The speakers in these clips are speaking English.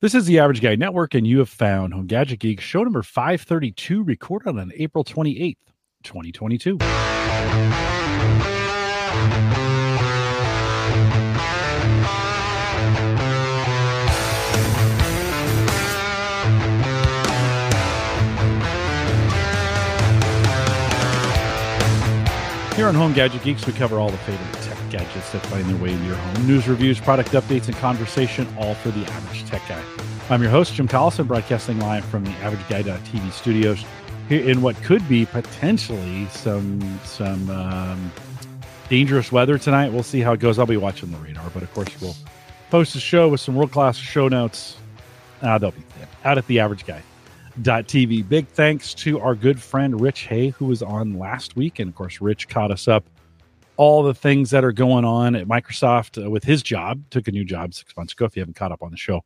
This is the Average Guy Network, and you have found Home Gadget Geek show number 532, recorded on April 28th, 2022. Here on Home Gadget Geeks, we cover all the favorite gadgets that find their way into your home. News, reviews, product updates, and conversation, all for the average tech guy. I'm your host, Jim Collison, broadcasting live from the average AverageGuy.tv studios here in what could be potentially some some um, dangerous weather tonight. We'll see how it goes. I'll be watching the radar, but of course, we'll post a show with some world class show notes. Uh, they'll be out at the Average Guy. TV. Big thanks to our good friend Rich Hay, who was on last week. And of course, Rich caught us up all the things that are going on at Microsoft uh, with his job. Took a new job six months ago. If you haven't caught up on the show,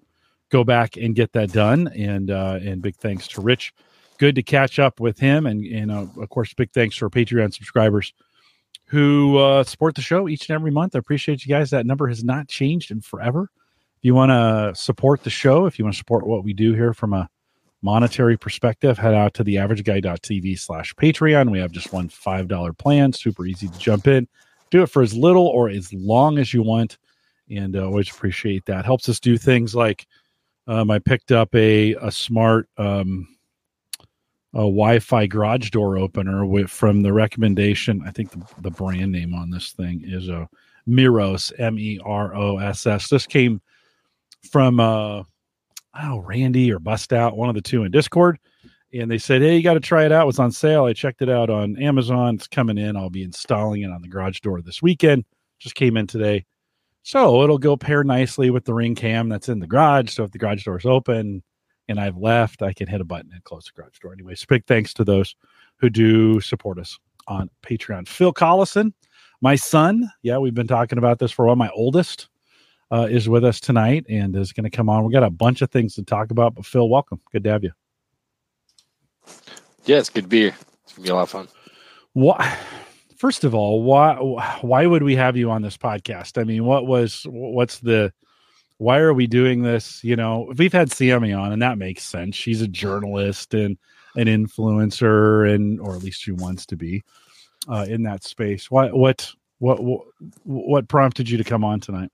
go back and get that done. And uh, and big thanks to Rich. Good to catch up with him. And and uh, of course, big thanks to our Patreon subscribers who uh, support the show each and every month. I appreciate you guys. That number has not changed in forever. If you want to support the show, if you want to support what we do here from a monetary perspective, head out to the averageguy.tv slash Patreon. We have just one $5 plan, super easy to jump in. Do it for as little or as long as you want. And uh, always appreciate that. Helps us do things like um, I picked up a, a smart um, a Wi-Fi garage door opener with from the recommendation. I think the, the brand name on this thing is a uh, Meross, M E R O S S. This came from uh, oh Randy or Bust Out, one of the two in Discord, and they said, "Hey, you got to try it out. It was on sale. I checked it out on Amazon. It's coming in. I'll be installing it on the garage door this weekend. Just came in today, so it'll go pair nicely with the ring cam that's in the garage. So if the garage door is open and I've left, I can hit a button and close the garage door. Anyway, big thanks to those who do support us on Patreon. Phil Collison, my son. Yeah, we've been talking about this for a while. My oldest uh, is with us tonight and is going to come on. We got a bunch of things to talk about, but Phil, welcome. Good to have you. Yeah, it's good to be here. It's gonna be a lot of fun. What? First of all, why why would we have you on this podcast? I mean, what was what's the why are we doing this? You know, we've had Sammy on, and that makes sense. She's a journalist and an influencer, and or at least she wants to be uh, in that space. Why? What? What? What, what prompted you to come on tonight?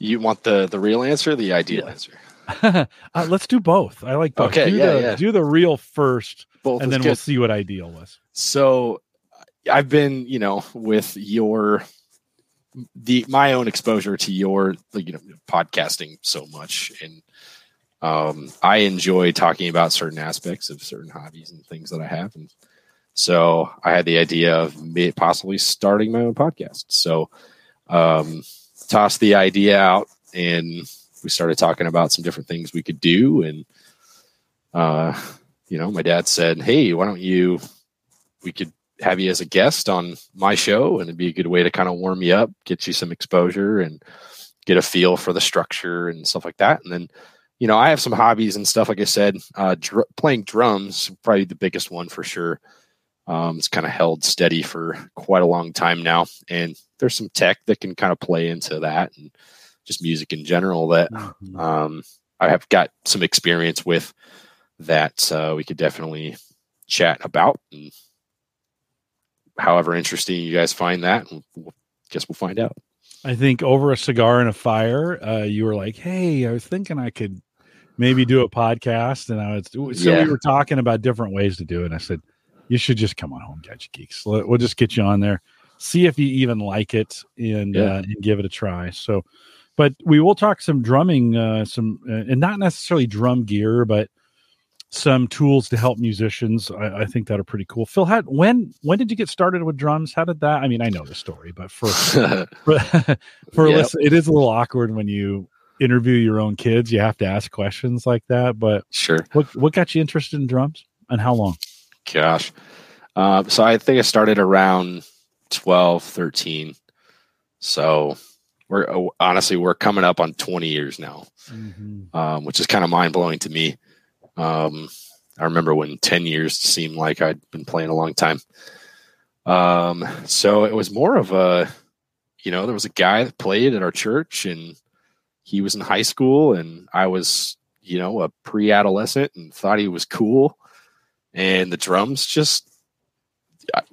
You want the the real answer, the ideal yeah. answer? uh, let's do both. I like both. Okay, do yeah, the, yeah. Do the real first, both and then good. we'll see what ideal was. So, I've been, you know, with your the my own exposure to your the you know podcasting so much and um i enjoy talking about certain aspects of certain hobbies and things that i have and so i had the idea of possibly starting my own podcast so um tossed the idea out and we started talking about some different things we could do. And uh you know my dad said hey why don't you we could have you as a guest on my show and it'd be a good way to kind of warm you up get you some exposure and get a feel for the structure and stuff like that. And then you know i have some hobbies and stuff like i said uh dr- playing drums probably the biggest one for sure um, it's kind of held steady for quite a long time now and there's some tech that can kind of play into that and just music in general that mm-hmm. um, I have got some experience with that uh, we could definitely chat about. And however interesting you guys find that, we'll, guess we'll find out. I think over a cigar and a fire, uh, you were like, "Hey, I was thinking I could maybe do a podcast," and I was so yeah. we were talking about different ways to do it. And I said, "You should just come on home, Gadget Geeks. We'll just get you on there." see if you even like it and yeah. uh, and give it a try. So, but we will talk some drumming, uh, some uh, and not necessarily drum gear, but some tools to help musicians. I, I, think that are pretty cool. Phil, had when when did you get started with drums? How did that? I mean, I know the story, but for for, for yep. listen, it is a little awkward when you interview your own kids. You have to ask questions like that. But sure, what what got you interested in drums and how long? Gosh, uh, so I think I started around 12, 13. So we're oh, honestly we're coming up on 20 years now, mm-hmm. um, which is kind of mind blowing to me. Um, I remember when 10 years seemed like I'd been playing a long time. Um, so it was more of a, you know, there was a guy that played at our church and he was in high school and I was you know, a pre-adolescent and thought he was cool. And the drums just,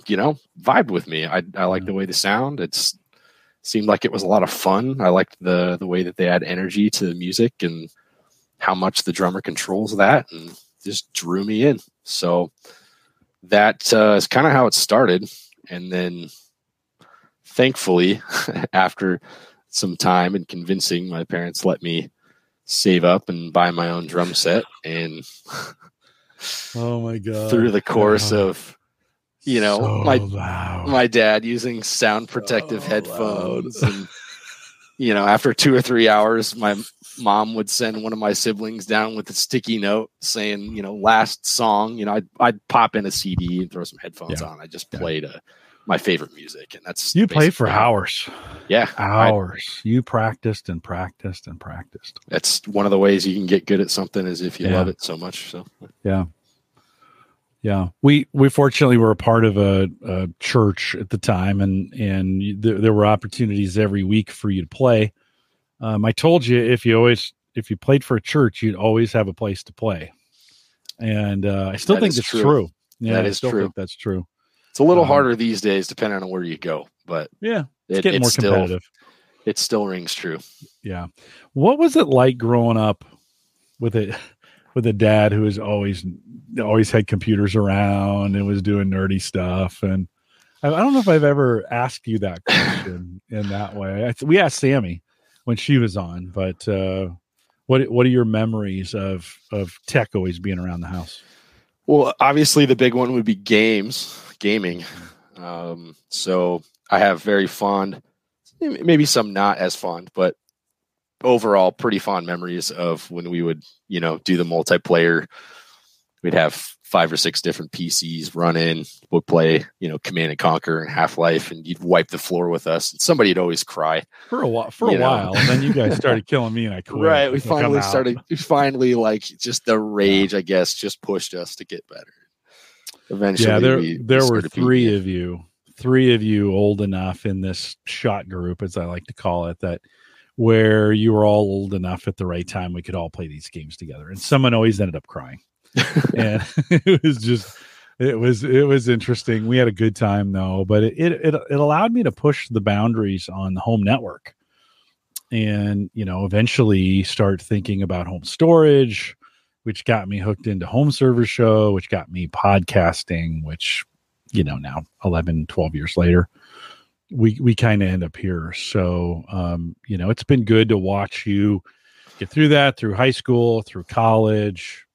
you know, vibed with me. I, I like the way the sound. It's seemed like it was a lot of fun. I liked the the way that they add energy to the music and how much the drummer controls that, and just drew me in. So that uh, is kind of how it started. And then, thankfully, after some time and convincing, my parents let me save up and buy my own drum set. And oh my god! Through the course oh. of you know so my loud. my dad using sound protective so headphones and you know after two or three hours my mom would send one of my siblings down with a sticky note saying you know last song you know i'd, I'd pop in a cd and throw some headphones yeah. on i just played a, my favorite music and that's you played for hours yeah hours I, you practiced and practiced and practiced that's one of the ways you can get good at something is if you yeah. love it so much so yeah yeah, we we fortunately were a part of a, a church at the time, and and th- there were opportunities every week for you to play. Um, I told you if you always if you played for a church, you'd always have a place to play, and uh, I still that think that's true. true. Yeah, that is true. that's true. It's a little um, harder these days, depending on where you go, but yeah, it's it, getting more competitive. Still, it still rings true. Yeah. What was it like growing up with it? with a dad who was always always had computers around and was doing nerdy stuff. And I, I don't know if I've ever asked you that question in that way. I, we asked Sammy when she was on, but uh, what what are your memories of of tech always being around the house? Well, obviously the big one would be games, gaming. Um, so I have very fond, maybe some not as fond, but overall pretty fond memories of when we would, you know, do the multiplayer. We'd have five or six different PCs running. Would play, you know, Command and Conquer and Half Life, and you'd wipe the floor with us. And somebody'd always cry for a while. For a know? while, and then you guys started killing me, and I quit. Right, we finally started. We finally like just the rage, yeah. I guess, just pushed us to get better. Eventually, yeah, there we, there we were three of you, three of you old enough in this shot group, as I like to call it, that where you were all old enough at the right time we could all play these games together. And someone always ended up crying. And it was just it was it was interesting. We had a good time though but it, it it it allowed me to push the boundaries on the home network and you know eventually start thinking about home storage which got me hooked into home server show which got me podcasting which you know now 11 12 years later we we kind of end up here. So um, you know, it's been good to watch you get through that through high school, through college,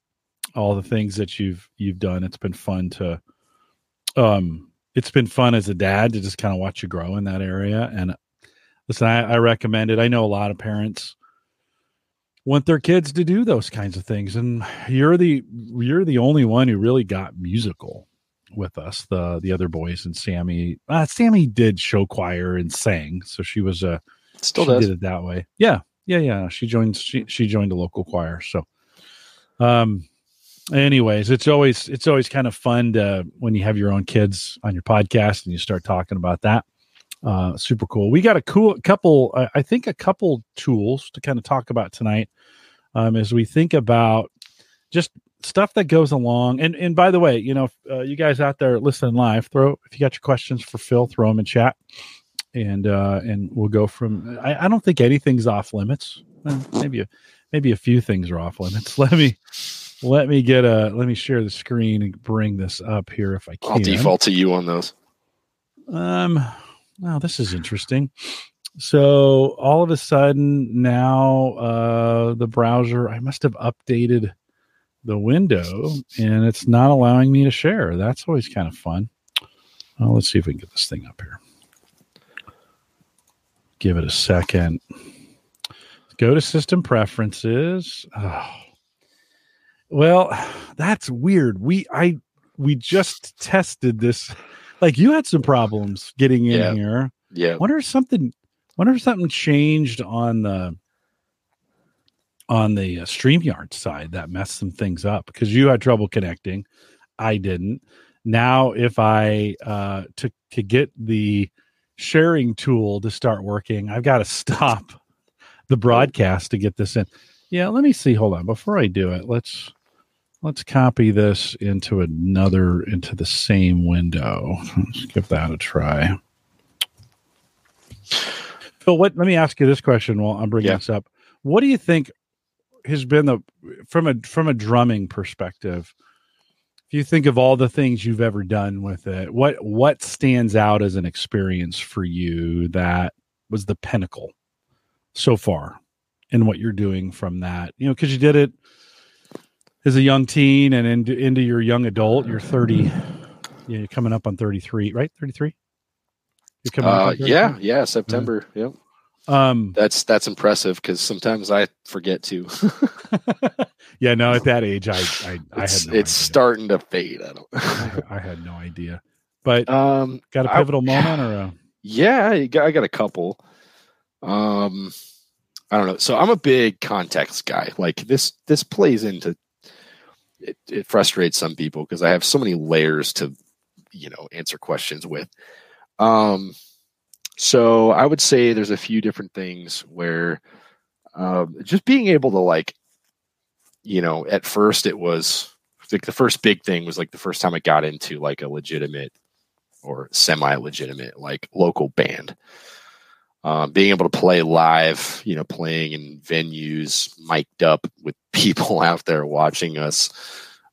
all the things that you've you've done. It's been fun to um it's been fun as a dad to just kind of watch you grow in that area. And listen, I, I recommend it. I know a lot of parents want their kids to do those kinds of things and you're the you're the only one who really got musical with us. The the other boys and Sammy. Uh, Sammy did show choir and sang, so she was a uh, still did it that way. Yeah, yeah, yeah. She joined she she joined a local choir. So, um, anyways, it's always it's always kind of fun to when you have your own kids on your podcast and you start talking about that. Uh, super cool. We got a cool couple. I think a couple tools to kind of talk about tonight. Um, as we think about just stuff that goes along. And and by the way, you know, uh, you guys out there listening live, throw if you got your questions for Phil, throw them in chat, and uh, and we'll go from. I, I don't think anything's off limits. maybe a, maybe a few things are off limits. Let me let me get a let me share the screen and bring this up here if I can. I'll default to you on those. Um, wow, this is interesting. So all of a sudden now, uh, the browser I must have updated the window and it's not allowing me to share. That's always kind of fun. Well, let's see if we can get this thing up here. Give it a second. Go to system preferences. Oh. Well, that's weird. We I we just tested this. Like you had some problems getting in yeah. here. Yeah. Wonder if something wonder if something changed on the on the uh, StreamYard side that messed some things up because you had trouble connecting. I didn't. Now, if I uh, to to get the sharing tool to start working, I've got to stop the broadcast to get this in. Yeah, let me see. Hold on. Before I do it, let's let's copy this into another into the same window. Let's give that a try. Phil, what? Let me ask you this question while I'm bringing Yeah. this up. What do you think has been the from a from a drumming perspective? If you think of all the things you've ever done with it, what what stands out as an experience for you that was the pinnacle so far in what you're doing from that? You know, because you did it as a young teen and into into your young adult. You're 30. Yeah, you're coming up on 33, right? 33. You're coming up Uh, on yeah, yeah, September. Yep. Um, That's that's impressive because sometimes I forget to. yeah, no, at that age, I, I, I it's had no it's starting to fade. I don't. I, I had no idea. But um, got a pivotal moment or a Yeah, I got, I got a couple. Um, I don't know. So I'm a big context guy. Like this, this plays into. It, it frustrates some people because I have so many layers to, you know, answer questions with. Um, so I would say there's a few different things where, um, just being able to like, you know, at first it was like the first big thing was like the first time I got into like a legitimate or semi-legitimate like local band um, being able to play live you know playing in venues mic'd up with people out there watching us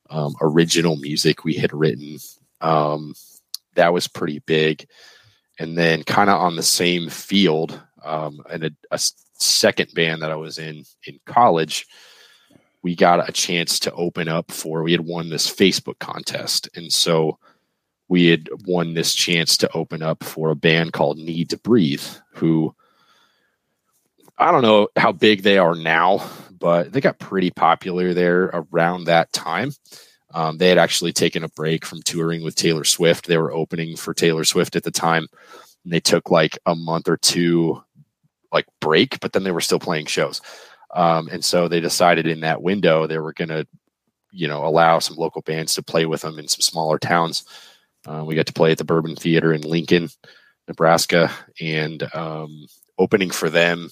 um, original music we had written um, that was pretty big. And then kind of on the same field um, and a second band that i was in in college we got a chance to open up for we had won this facebook contest. And so we had won this chance to open up for a band called Needtobreathe, who I don't know how big they are now, but they got pretty popular there around that time. Um, they had actually taken a break from touring with Taylor Swift. They were opening for Taylor Swift at the time. And they took like a month or two like break, but then they were still playing shows. Um, and so they decided in that window they were going to, you know, allow some local bands to play with them in some smaller towns. Uh, we got to play at the Bourbon Theater in Lincoln, Nebraska, and um, opening for them.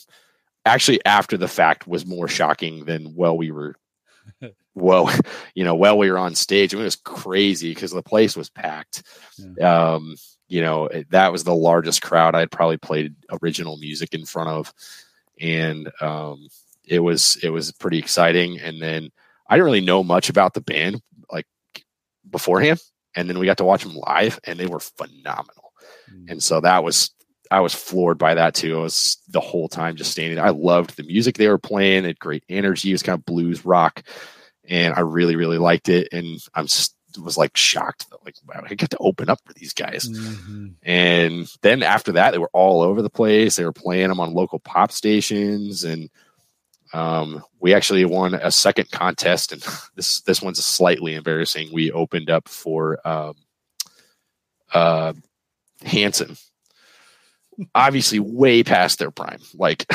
Actually, after the fact, was more shocking than while we were, well, you know, while we were on stage. I mean, it was crazy because the place was packed. Um, you know, it- that was the largest crowd I'd probably played original music in front of, and um, it was it was pretty exciting. And then I didn't really know much about the band like beforehand and then we got to watch them live and they were phenomenal. And so that was i was floored by that too. I was the whole time just standing i loved the music they were playing it great energy it was kind of blues rock and i really really liked it and i'm just was like shocked that like wow i get to open up for these guys. Mhm. and then after that they were all over the place. They were playing them on local pop stations and um, we actually won a second contest and this this one's slightly embarrassing. We opened up for um, uh, hanson obviously way past their prime. Like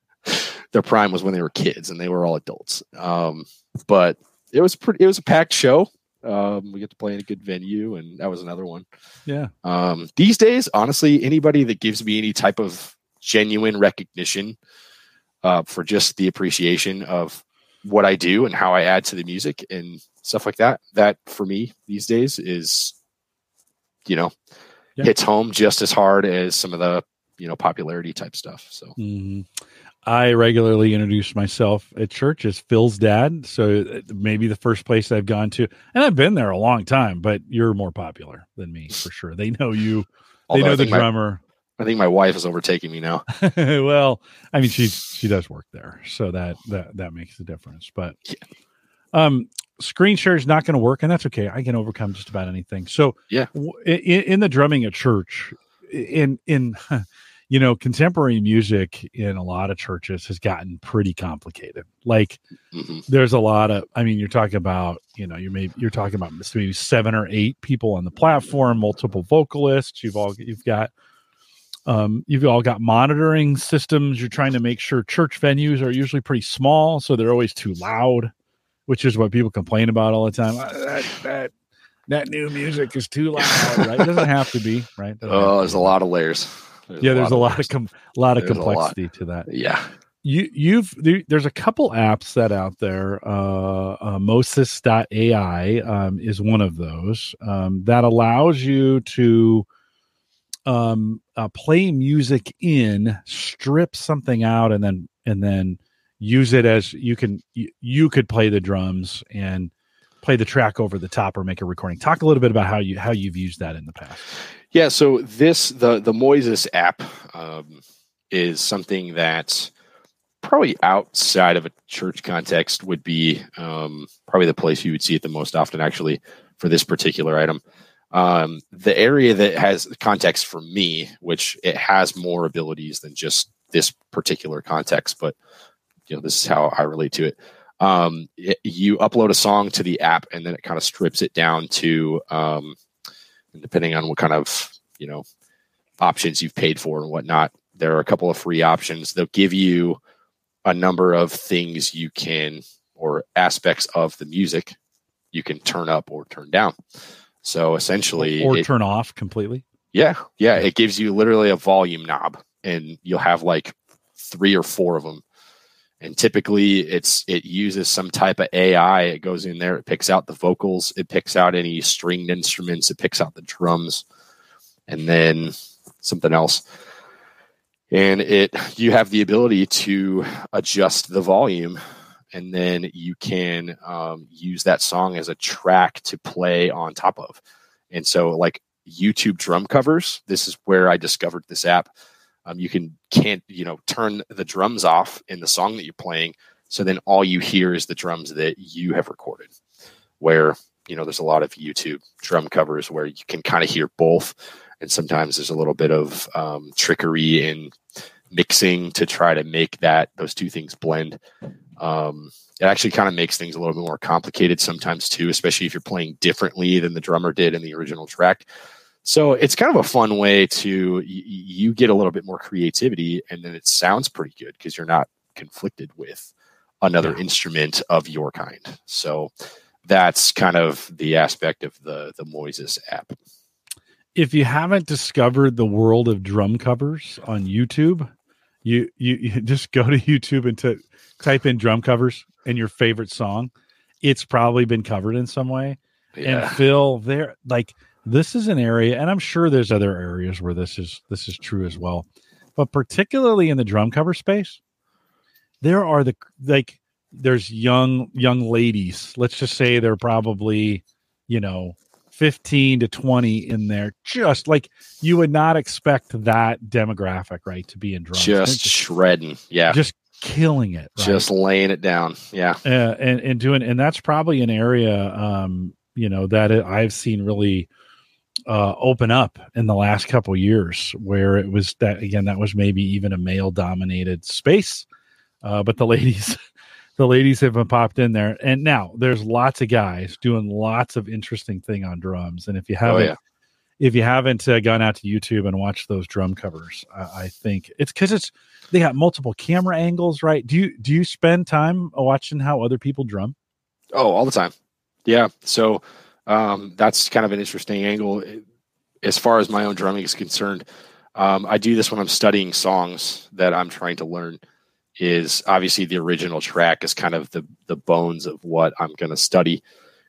their prime was when they were kids and they were all adults. Um, but it was pretty it was a packed show. Um, we get to play in a good venue and that was another one. Yeah. um, these days, honestly, anybody that gives me any type of genuine recognition uh, for just the appreciation of what I do and how I add to the music and stuff like that, that for me these days is, you know, Yeah. hits home just as hard as some of the, you know, popularity type stuff. So, Mhm. I regularly introduce myself at church as Phil's dad. So uh, maybe the first place I've gone to, and I've been there a long time, but you're more popular than me for sure. They know you, they although know the drummer. I think my wife is overtaking me now. well, I mean, she she does work there, so that that that makes a difference. But um, screen share is not going to work, and that's okay. I can overcome just about anything. So Yeah. w- in, in the drumming at church, in in you know contemporary music in a lot of churches has gotten pretty complicated. Like hmm there's a lot of i mean you're talking about you know you may you're talking about maybe seven or eight people on the platform multiple vocalists you've all you've got um you've all got monitoring systems. You're trying to make sure church venues are usually pretty small so they're always too loud which is what people complain about all the time. "Ah, that that that new music is too loud right? It doesn't have to be right? Doesn't Oh, there's a lot of layers. yeah there's a lot of com- lot of There's a lot. complexity to that. Yeah. you you've there's a couple apps that out there uh, uh moses.ai um, is one of those um, that allows you to um, uh, play music in strip something out and then and then use it as you can you, could play the drums and play the track over the top or make a recording. Talk a little bit about how you how you've used that in the past. Yeah so this the the moises app um, is something that probably outside of a church context would be um, probably the place you would see it the most often actually for this particular item um, the area that has context for me which it has more abilities than just this particular context but you know this is how i relate to it um, it, you upload a song to the app and then it kind of strips it down to um, depending on what kind of you know options you've paid for and whatnot there are a couple of free options they'll give you a number of things you can or aspects of the music you can turn up or turn down. So essentially, or, it, turn off completely. Yeah, yeah, it gives you literally a volume knob, and you'll have like three or four of them. And typically, it's it uses some type of AI. It goes in there, it picks out the vocals, it picks out any stringed instruments, it picks out the drums, and then something else and it you have the ability to adjust the volume and then you can um, use that song as a track to play on top of and so like youtube drum covers this is where i discovered this app um, you can can't you know turn the drums off in the song that you're playing so then all you hear is the drums that you have recorded where you know there's a lot of youtube drum covers where you can kind of hear both and sometimes there's a little bit of um, trickery in mixing to try to make that those two things blend. Um, it actually kind of makes things a little bit more complicated sometimes too, especially if you're playing differently than the drummer did in the original track. So it's kind of a fun way to y- you get a little bit more creativity, and then it sounds pretty good because you're not conflicted with another yeah. instrument of your kind. So that's kind of the aspect of the the Moises app if you haven't discovered the world of drum covers on YouTube, you you, you just go to YouTube and to type in drum covers and your favorite song. It's probably been covered in some way. Yeah. And Phil, there like this is an area, and I'm sure there's other areas where this is this is true as well. But particularly in the drum cover space, there are the like there's young young ladies. Let's just say they're probably, you know, 15 to 20 in there just like you would not expect that demographic right to be in drums just, just shredding yeah. Just killing it right? just laying it down yeah. Uh, and and doing and that's probably an area um you know that i've seen really uh open up in the last couple years where it was that again that was maybe even a male dominated space uh but the ladies the ladies have been popped in there. And now there's lots of guys doing lots of interesting thing on drums. And if you oh, haven't, oh, yeah. if you haven't uh, gone out to YouTube and watched those drum covers, I, I think it's because it's they got multiple camera angles, right? Do you do you spend time watching how other people drum? Oh, all the time. Yeah. So um, that's kind of an interesting angle as far as my own drumming is concerned. Um, I do this when I'm studying songs that I'm trying to learn is obviously the original track is kind of the the bones of what I'm going to study,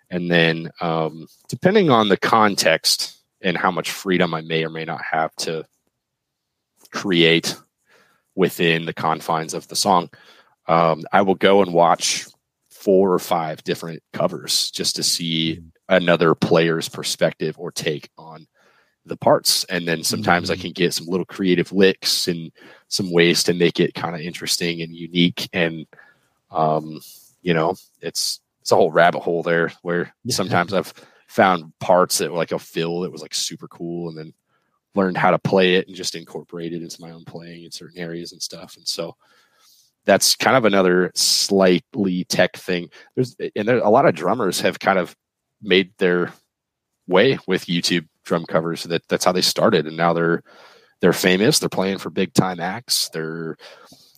and then um, depending on the context and how much freedom I may or may not have to create within the confines of the song, um, I will go and watch four or five different covers just to see another player's perspective or take on the parts. And then sometimes mm-hmm. i can get some little creative licks and some ways to make it kind of interesting and unique and um you know it's it's a whole rabbit hole there where sometimes i've found parts that were like a fill that was like super cool and then learned how to play it and just incorporate it into my own playing in certain areas and stuff and so that's kind of another slightly tech thing there's and there a lot of drummers have kind of made their way with youtube drum covers. That that's how they started, and now they're they're famous. They're playing for big time acts. They're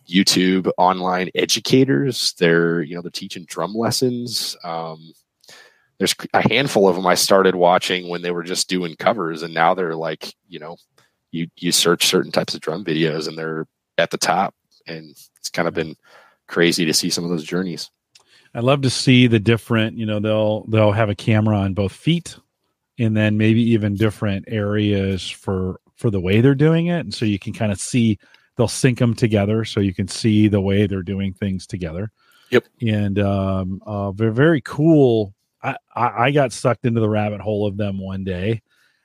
YouTube online educators. They're you know they're teaching drum lessons. Um, there's a handful of them I started watching when they were just doing covers, and now they're like you know you you search certain types of drum videos, and they're at the top and it's kind of been crazy to see some of those journeys. I love to see the different, you know, they'll they'll have a camera on both feet and then maybe even different areas for for the way they're doing it and so you can kind of see they'll sync them together so you can see the way they're doing things together. Yep. And um uh they're very cool. I, I I got sucked into the rabbit hole of them one day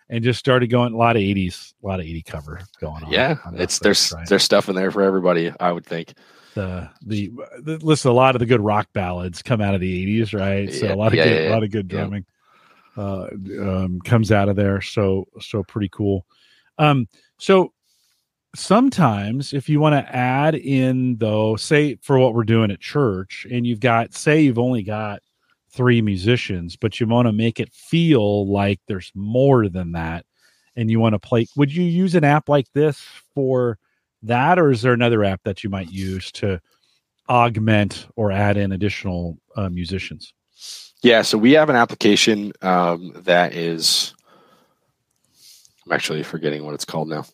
and just started going a lot of 80s, a lot of 80 cover going on. Yeah, on it's there's right? there's stuff in there for everybody. I would think. the the, the listen a lot of the good rock ballads come out of the 80s right so Yeah, a lot of yeah, good yeah, a lot of good drumming uh um comes out of there so so pretty cool um so sometimes if you want to add in though say for what we're doing at church and you've got say you've only got three musicians but you want to make it feel like there's more than that and you want to play would you use an app like this for that or is there another app that you might use to augment or add in additional uh, musicians Yeah, so we have an application um, that is. I'm actually forgetting what it's called now.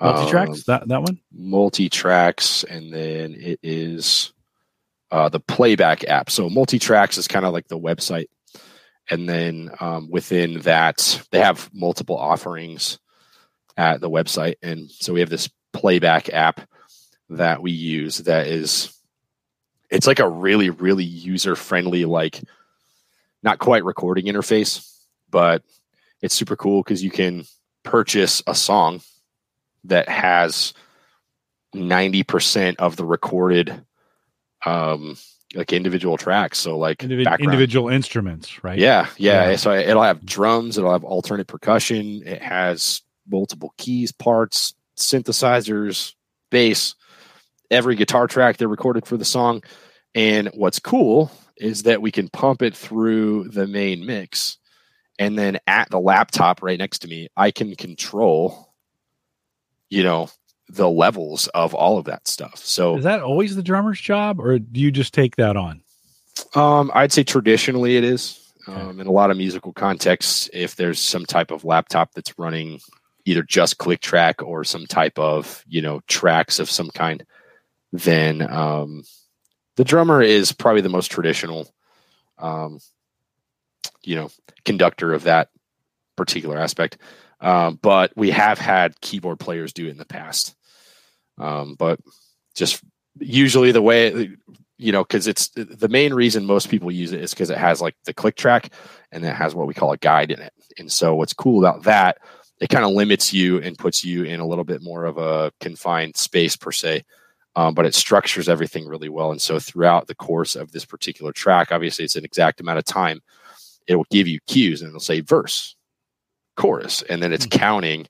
multi-tracks Um, that that one multi tracks, and then it is uh, the playback app. So multi tracks is kind of like the website, and then um, within that they have multiple offerings at the website, and so we have this playback app that we use that is it's like a really really user friendly like not quite recording interface but it's super cool because you can purchase a song that has 90% of the recorded um like individual tracks. So like background. individual instruments right? Yeah, yeah. Yeah. so it'll have drums it'll have alternate percussion it has multiple keys parts synthesizers bass every guitar track they recorded for the song. And what's cool is that we can pump it through the main mix and then at the laptop right next to me i can control you know the levels of all of that stuff so is that always the drummer's job or do you just take that on Um, I'd say traditionally it is. Okay. Um, in a lot of musical contexts, if there's some type of laptop that's running either just click track or some type of you know tracks of some kind, then um, the drummer is probably the most traditional, um, you know, conductor of that particular aspect. Um, but we have had keyboard players do it in the past. Um, but just usually the way you know, because it's the main reason most people use it is because it has like the click track and it has what we call a guide in it. And so, what's cool about that, it kind of limits you and puts you in a little bit more of a confined space per se, um, but it structures everything really well. And so, throughout the course of this particular track, obviously it's an exact amount of time, it will give you cues and it'll say verse, chorus, and then it's counting.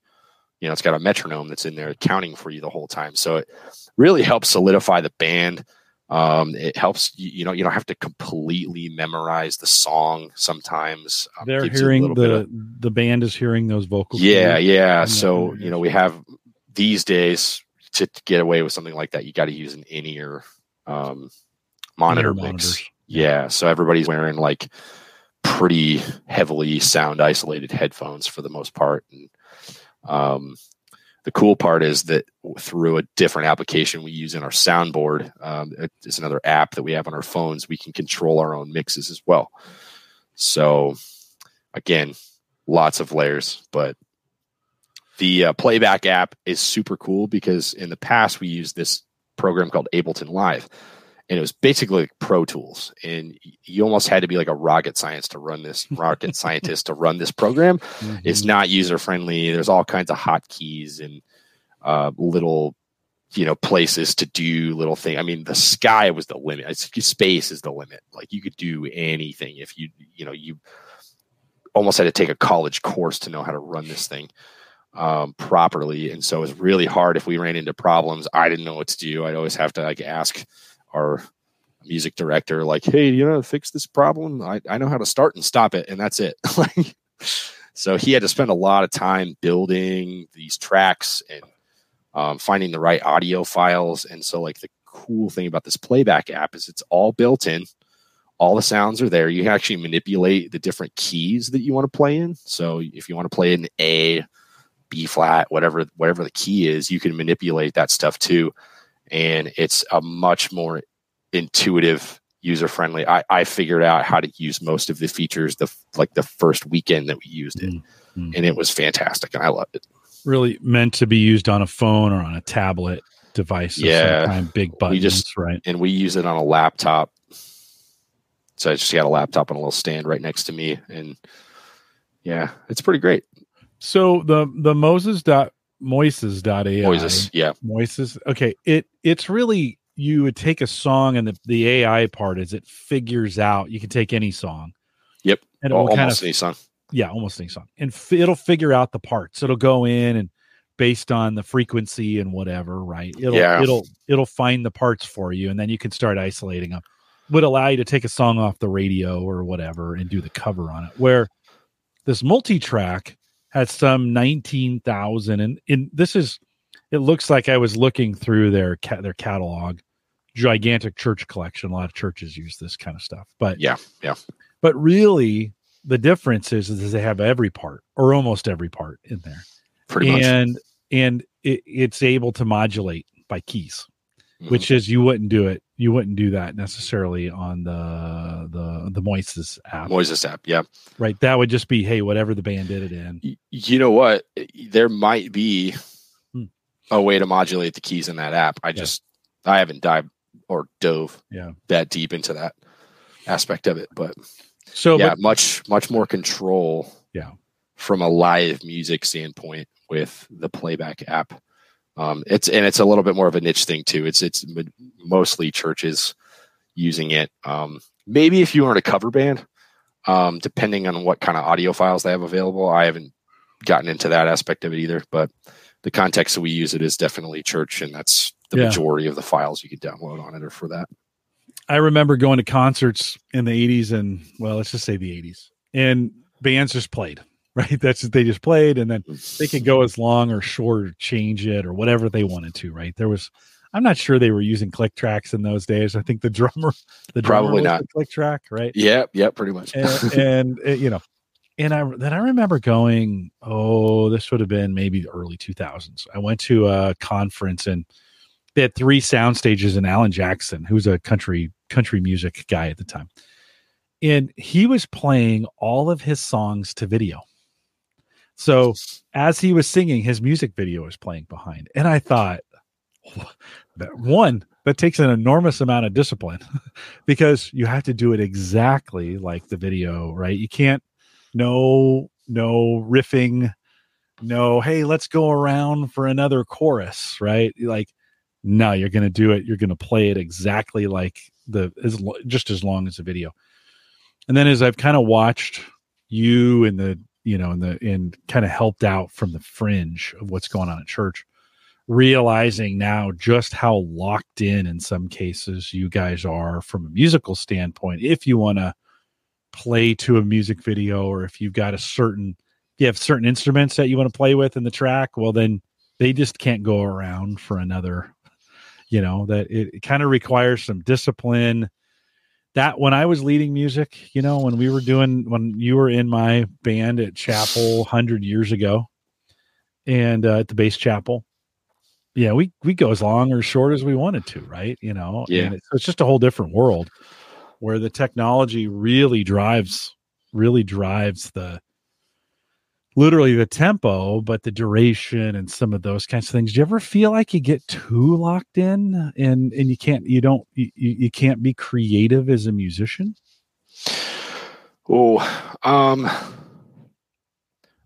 You know, it's got a metronome that's in there counting for you the whole time. So, it really helps solidify the band um, it helps you, you know you don't have to completely memorize the song sometimes um, they're gives you a hearing the of- the band is hearing those vocals yeah yeah so you know we have these days to, get away with something like that you got to use an in-ear um, monitor Ear mix monitors. yeah so everybody's wearing like pretty heavily sound isolated headphones for the most part. And um, the cool part is that through a different application we use in our soundboard um, it's another app that we have on our phones we can control our own mixes as well. So again lots of layers but the uh, playback app is super cool because in the past we used this program called ableton live and it was basically like pro tools and you almost had to be like a rocket science to run this rocket scientist to run this program Mhm. it's not user friendly. There's all kinds of hotkeys and uh, little, you know, places to do little things. I mean, the sky was the limit. It's, space is the limit. Like you could do anything if you, you know, you almost had to take a college course to know how to run this thing um, properly. And so it was really hard if we ran into problems. I didn't know what to do. I'd always have to like ask our music director, like, "Hey, you know, fix this problem. I, I know how to start and stop it, and that's it." like. So he had to spend a lot of time building these tracks and um, finding the right audio files. And so, like, the cool thing about this playback app is it's all built in. All the sounds are there. You actually manipulate the different keys that you want to play in. So if you want to play in A, B flat, whatever whatever the key is, you can manipulate that stuff too. And it's a much more intuitive user friendly I, I figured out how to use most of the features the like the first weekend that we used it. Mm-hmm. and it was fantastic and i loved it. Really meant to be used on a phone or on a tablet device yeah. kind, big buttons we just right? and we use it on a laptop. So i just got a laptop and a little stand right next to me and yeah it's pretty great. So the the moses dot moises dot ai moises yeah. Moises? Okay it it's really you would take a song and the, the ai part is it figures out you can take any song. Yep and it will almost kind of, any song. Yeah almost any song. And f- it'll figure out the parts it'll go in and based on the frequency and whatever right? It'll yeah. it'll it'll find the parts for you and then you can start isolating them would allow you to take a song off the radio or whatever and do the cover on it where this multi-track had some 19,000 and in this is it looks like I was looking through their ca- their catalog. Gigantic church collection a lot of churches use this kind of stuff but yeah yeah. but really the difference is, is they have every part or almost every part in there. Pretty much. And and it, it's able to modulate by keys mm-hmm. which is you wouldn't do it you wouldn't do that necessarily on the the the Moises app. Moises app, yeah. Right. That would just be hey, whatever the band did it in. You know what? There might be hmm. a way to modulate the keys in that app. I just. I haven't dived or dove yeah. that deep into that aspect of it. But so yeah, but, much much more control yeah from a live music standpoint with the playback app. Um, it's and it's a little bit more of a niche thing too. It's it's mostly churches using it. Um, maybe if you aren't a cover band, um, depending on what kind of audio files they have available. I haven't gotten into that aspect of it either, but the context that we use it is definitely church, and that's the yeah. majority of the files you can download on it are for that. I remember going to concerts in the 80s and well, let's just say the 80s, and bands just played right? That's they just played, and then they could go as long or short or change it or whatever they wanted to, right? There was, I'm not sure they were using click tracks in those days. I think the drummer, the drummer probably not click track, right? Yeah, yeah, pretty much. and, and it, you know, and I then I remember going, oh, this would have been maybe the early 2000s. I went to a conference and they had three sound stages in Alan Jackson, who's a country country music guy at the time. And he was playing all of his songs to video. So as he was singing, his music video was playing behind. And I thought, that one, that takes an enormous amount of discipline because you have to do it exactly like the video, right? You can't no no riffing, no, hey, let's go around for another chorus, right? Like, no, you're gonna do it, you're gonna play it exactly like the as just as long as the video. And then as I've kind of watched you and the you know, and the and kind of helped out from the fringe of what's going on at church, realizing now just how locked in in some cases you guys are from a musical standpoint. If you want to play to a music video, or if you've got a certain you have certain instruments that you want to play with in the track, well then they just can't go around for another you know that it, it kind of requires some discipline that when I was leading music, you know, when we were doing when you were in my band at Chapel hundred years ago, and uh, at the base chapel, yeah, we we go as long or short as we wanted to, right? You know, yeah, it's, it's just a whole different world where the technology really drives really drives the literally the tempo, but the duration and some of those kinds of things. Do you ever feel like you get too locked in and and you can't you don't you, you can't be creative as a musician? Oh, um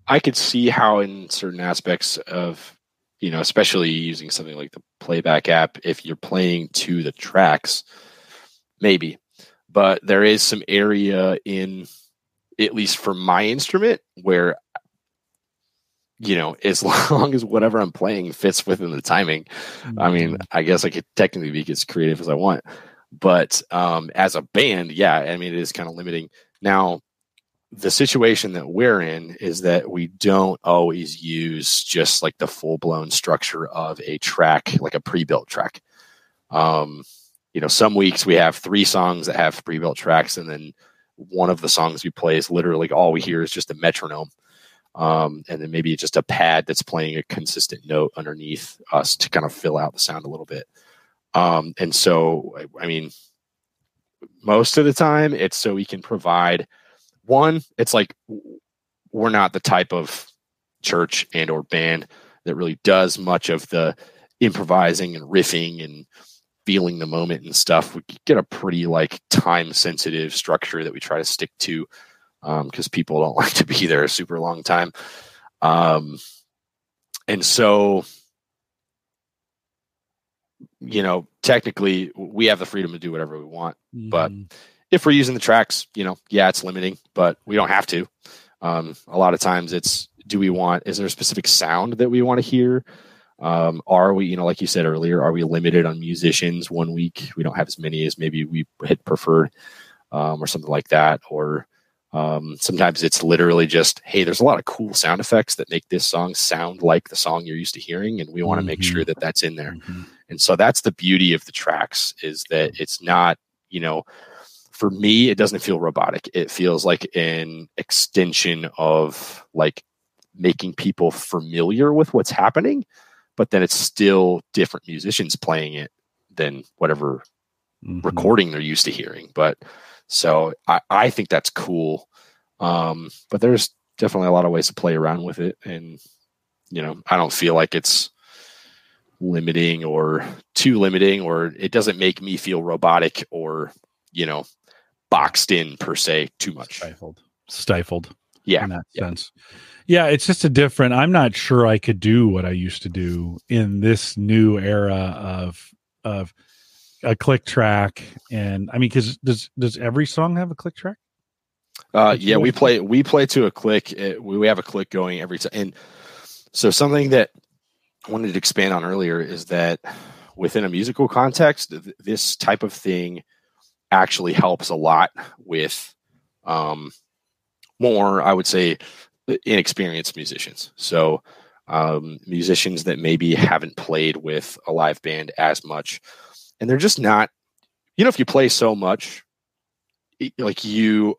I could see how in certain aspects of you know, especially using something like the playback app, if you're playing to the tracks, maybe. But there is some area in at least for my instrument where you know, as long as whatever I'm playing fits within the timing. I mean, mm-hmm. I guess I could technically be as creative as I want. But um, as a band, yeah, I mean, it is kind of limiting. Now, the situation that we're in is that we don't always use just like the full blown structure of a track, like a pre built track. Um, you know, some weeks we have three songs that have pre built tracks, and then one of the songs we play is literally all we hear is just a metronome um, and then maybe just a pad that's playing a consistent note underneath us to kind of fill out the sound a little bit. Um, and so, I mean, most of the time, it's so we can provide one. It's like we're not the type of church and or band that really does much of the improvising and riffing and feeling the moment and stuff. We get a pretty like time sensitive structure that we try to stick to because um, people don't like to be there a super long time. Um, and so, you know, technically we have the freedom to do whatever we want, mm-hmm. but if we're using the tracks, you know, yeah, it's limiting, but we don't have to. Um, a lot of times it's, do we want, is there a specific sound that we want to hear? Um, are we, you know, like you said earlier, are we limited on musicians one week? We don't have as many as maybe we had preferred, um, or something like that. Or um, sometimes it's literally just, hey, there's a lot of cool sound effects that make this song sound like the song you're used to hearing, and we want to mm-hmm. make sure that that's in there. Mm-hmm. And so that's the beauty of the tracks is that it's not, you know, for me, it doesn't feel robotic. It feels like an extension of like making people familiar with what's happening but then it's still different musicians playing it than whatever mm-hmm. recording they're used to hearing. But so I, I think that's cool. Um, but there's definitely a lot of ways to play around with it. And, you know, I don't feel like it's limiting or too limiting, or it doesn't make me feel robotic or, you know, boxed in per se too much. Stifled. Stifled. Yeah. In that yeah. sense. Yeah, it's just a different. I'm not sure I could do what I used to do in this new era of of a click track. And I mean, because does does every song have a click track? Uh, yeah, we play we play to a click. It, we have a click going every time. And so something that I wanted to expand on earlier is that within a musical context, th- this type of thing actually helps a lot with um, more, I would say, inexperienced musicians. So um, musicians that maybe haven't played with a live band as much, and they're just not. You know, if you play so much, like you,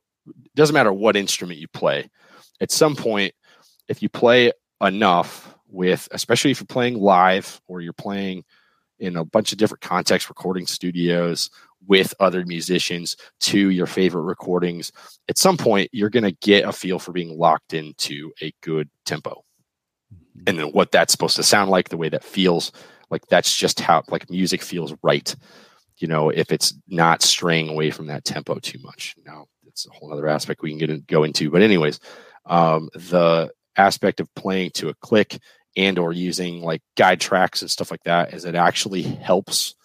doesn't matter what instrument you play. At some point, if you play enough with, especially if you're playing live or you're playing in a bunch of different contexts, recording studios with other musicians to your favorite recordings, at some point you're going to get a feel for being locked into a good tempo. Mm-hmm. And then what that's supposed to sound like, the way that feels, like that's just how like music feels right. You know, if it's not straying away from that tempo too much. Now, it's a whole other aspect we can get in, go into. But anyways, um, the aspect of playing to a click and or using like guide tracks and stuff like that is it actually helps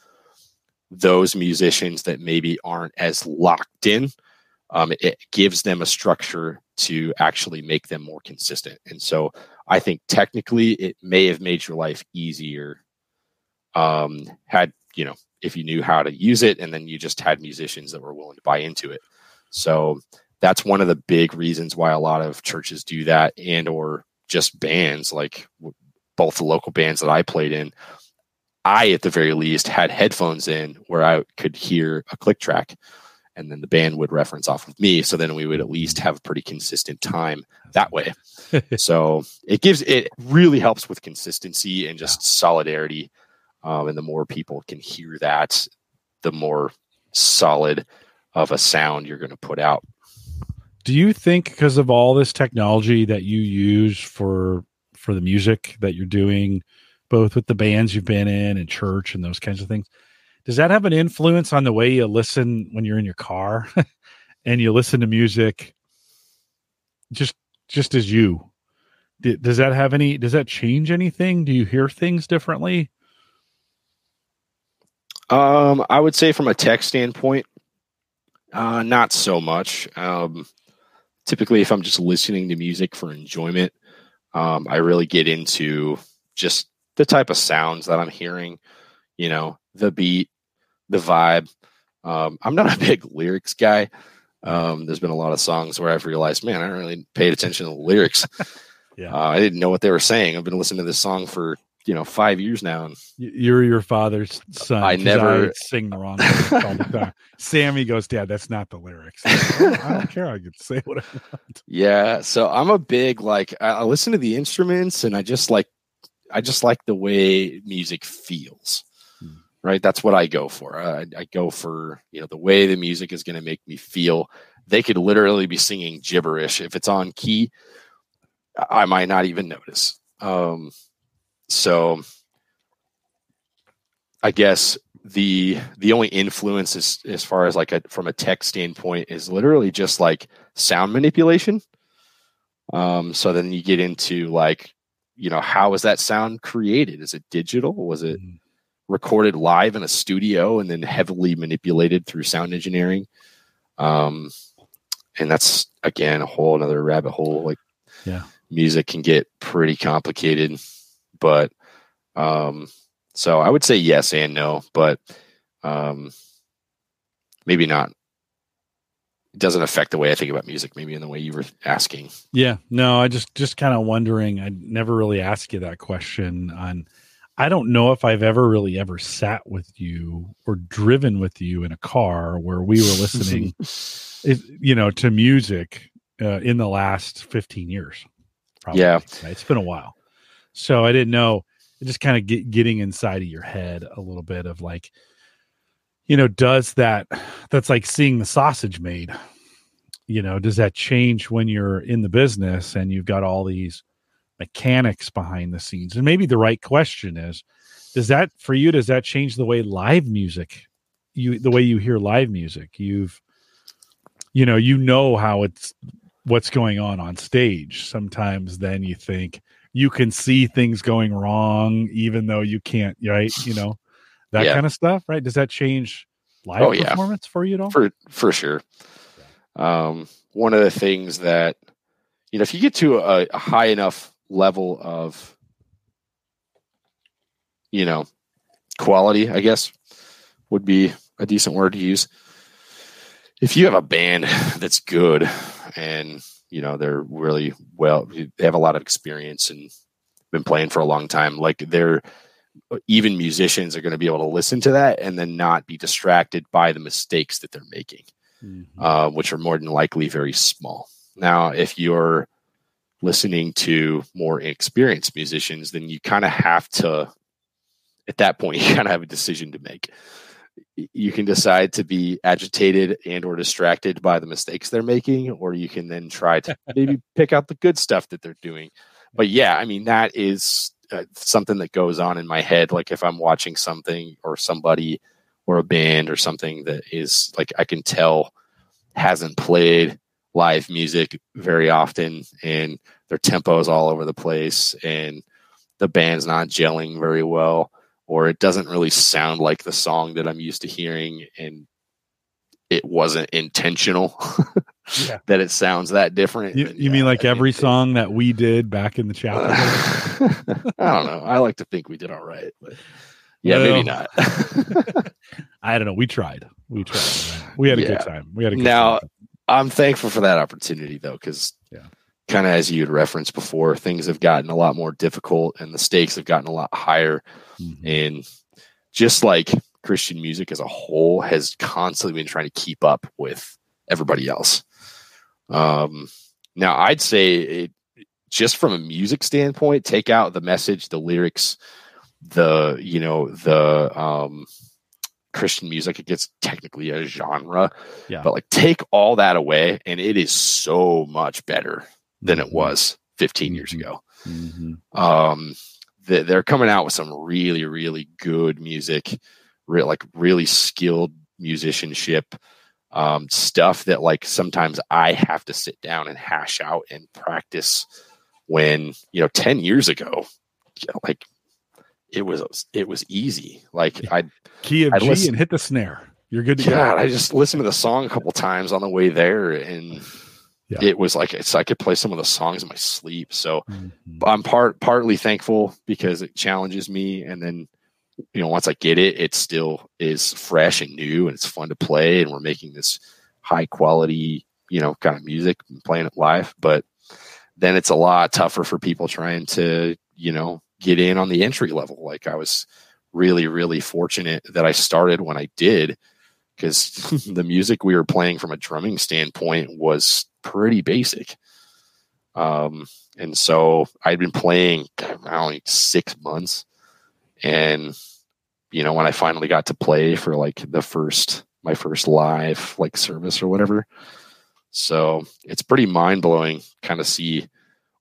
those musicians that maybe aren't as locked in um, it gives them a structure to actually make them more consistent and so i think technically it may have made your life easier um, had you know if you knew how to use it and then you just had musicians that were willing to buy into it so that's one of the big reasons why a lot of churches do that and or just bands like both the local bands that I played in. I, at the very least, had headphones in where I could hear a click track and then the band would reference off of me. So then we would at least have a pretty consistent time that way. so it gives, it really helps with consistency and just yeah. solidarity. Um, and the more people can hear that, the more solid of a sound you're going to put out. Do you think because of all this technology that you use for for the music that you're doing, both with the bands you've been in and church and those kinds of things, does that have an influence on the way you listen when you're in your car and you listen to music just just as you? Does that have any? Does that change anything? Do you hear things differently? Um, I would say from a tech standpoint, uh, not so much. Um, typically if i'm just listening to music for enjoyment um, i really get into just the type of sounds that i'm hearing you know the beat the vibe um, i'm not a big lyrics guy um, there's been a lot of songs where i've realized man i don't really paid attention to the lyrics yeah. Uh, i didn't know what they were saying i've been listening to this song for you know five years now. And You're your father's son. I never I sing the wrong lyrics Sammy goes, Dad, that's not the lyrics. I don't care. I can say what I want. Yeah, so I'm a big like I listen to the instruments and I just like I just like the way music feels. Hmm. right? That's what I go for. I, I go for you know the way the music is going to make me feel. They could literally be singing gibberish if it's on key. I might not even notice. Um, so I guess the the only influence is, as far as like a from a tech standpoint is literally just like sound manipulation. Um, so then you get into like, you know, how is that sound created? Is it digital? Was it mm-hmm. recorded live in a studio and then heavily manipulated through sound engineering? Um, and that's again a whole another rabbit hole. Like, yeah, music can get pretty complicated, but um, so I would say yes and no, but um, maybe not. It doesn't affect the way I think about music, maybe in the way you were asking. Yeah, no, I just just kind of wondering. I never really asked you that question on. I don't know if I've ever really ever sat with you or driven with you in a car where we were listening, it, you know, to music uh, in the last 15 years. Probably. Yeah. It's been a while. So I didn't know, just kind of get, getting inside of your head a little bit of like, you know, does that, that's like seeing the sausage made, you know, does that change when you're in the business and you've got all these mechanics behind the scenes? And maybe the right question is, does that for you, does that change the way live music, you, the way you hear live music? You've, you know, you know how it's what's going on on stage. Sometimes then you think you can see things going wrong, even though you can't, right? You know, that yeah. kind of stuff, right? Does that change live oh, performance yeah. for you at all? For for sure. Um, one of the things that you know, if you get to a, a high enough level of you know quality, I guess would be a decent word to use. If you have a band that's good and you know they're really well they have a lot of experience and been playing for a long time. Like they're even musicians are going to be able to listen to that and then not be distracted by the mistakes that they're making mm-hmm. uh, which are more than likely very small. Now if you're listening to more experienced musicians then you kind of have to at that point you kind of have a decision to make you can decide to be agitated and or distracted by the mistakes they're making or you can then try to maybe pick out the good stuff that they're doing. But yeah. i mean that is uh, something that goes on in my head like if i'm watching something or somebody or a band or something that is like i can tell hasn't played live music very often and their tempo is all over the place and the band's not gelling very well or it doesn't really sound like the song that I'm used to hearing and it wasn't intentional yeah. that it sounds that different. You, you yeah, mean like I every song that we did back in the chapel? I don't know. I like to think we did all right, but yeah, well, maybe not. I don't know. We tried. We tried. We had a yeah. good time. We had a good now. Time. I'm thankful for that opportunity though, because yeah, kind of as you had referenced before, things have gotten a lot more difficult and the stakes have gotten a lot higher. Mm-hmm. And just like Christian music as a whole has constantly been trying to keep up with everybody else. Um, now, I'd say it, just from a music standpoint, take out the message, the lyrics, the you know the um, Christian music. It gets technically a genre, yeah. but like take all that away, and it is so much better than it mm-hmm. was 15 years mm-hmm. ago. Mm-hmm. Um, they're coming out with some really, really good music, real like really skilled musicianship, um, stuff that like sometimes I have to sit down and hash out and practice. When you know, 10 years ago, like it was it was easy. Like I key of I'd G listen, and hit the snare. You're good to God, go. I just listened to the song a couple times on the way there, and yeah. it was like it's I could play some of the songs in my sleep. So mm-hmm. I'm part partly thankful because it challenges me, and then you know once I get it, it still is fresh and new, and it's fun to play, and we're making this high quality you know kind of music and playing it live. But then it's a lot tougher for people trying to you know get in on the entry level. Like I was really really fortunate that I started when I did because the music we were playing from a drumming standpoint was pretty basic. Um, and so I'd been playing, don't six months, and you know, when I finally got to play for like the first my first live like service or whatever. So it's pretty mind blowing kind of see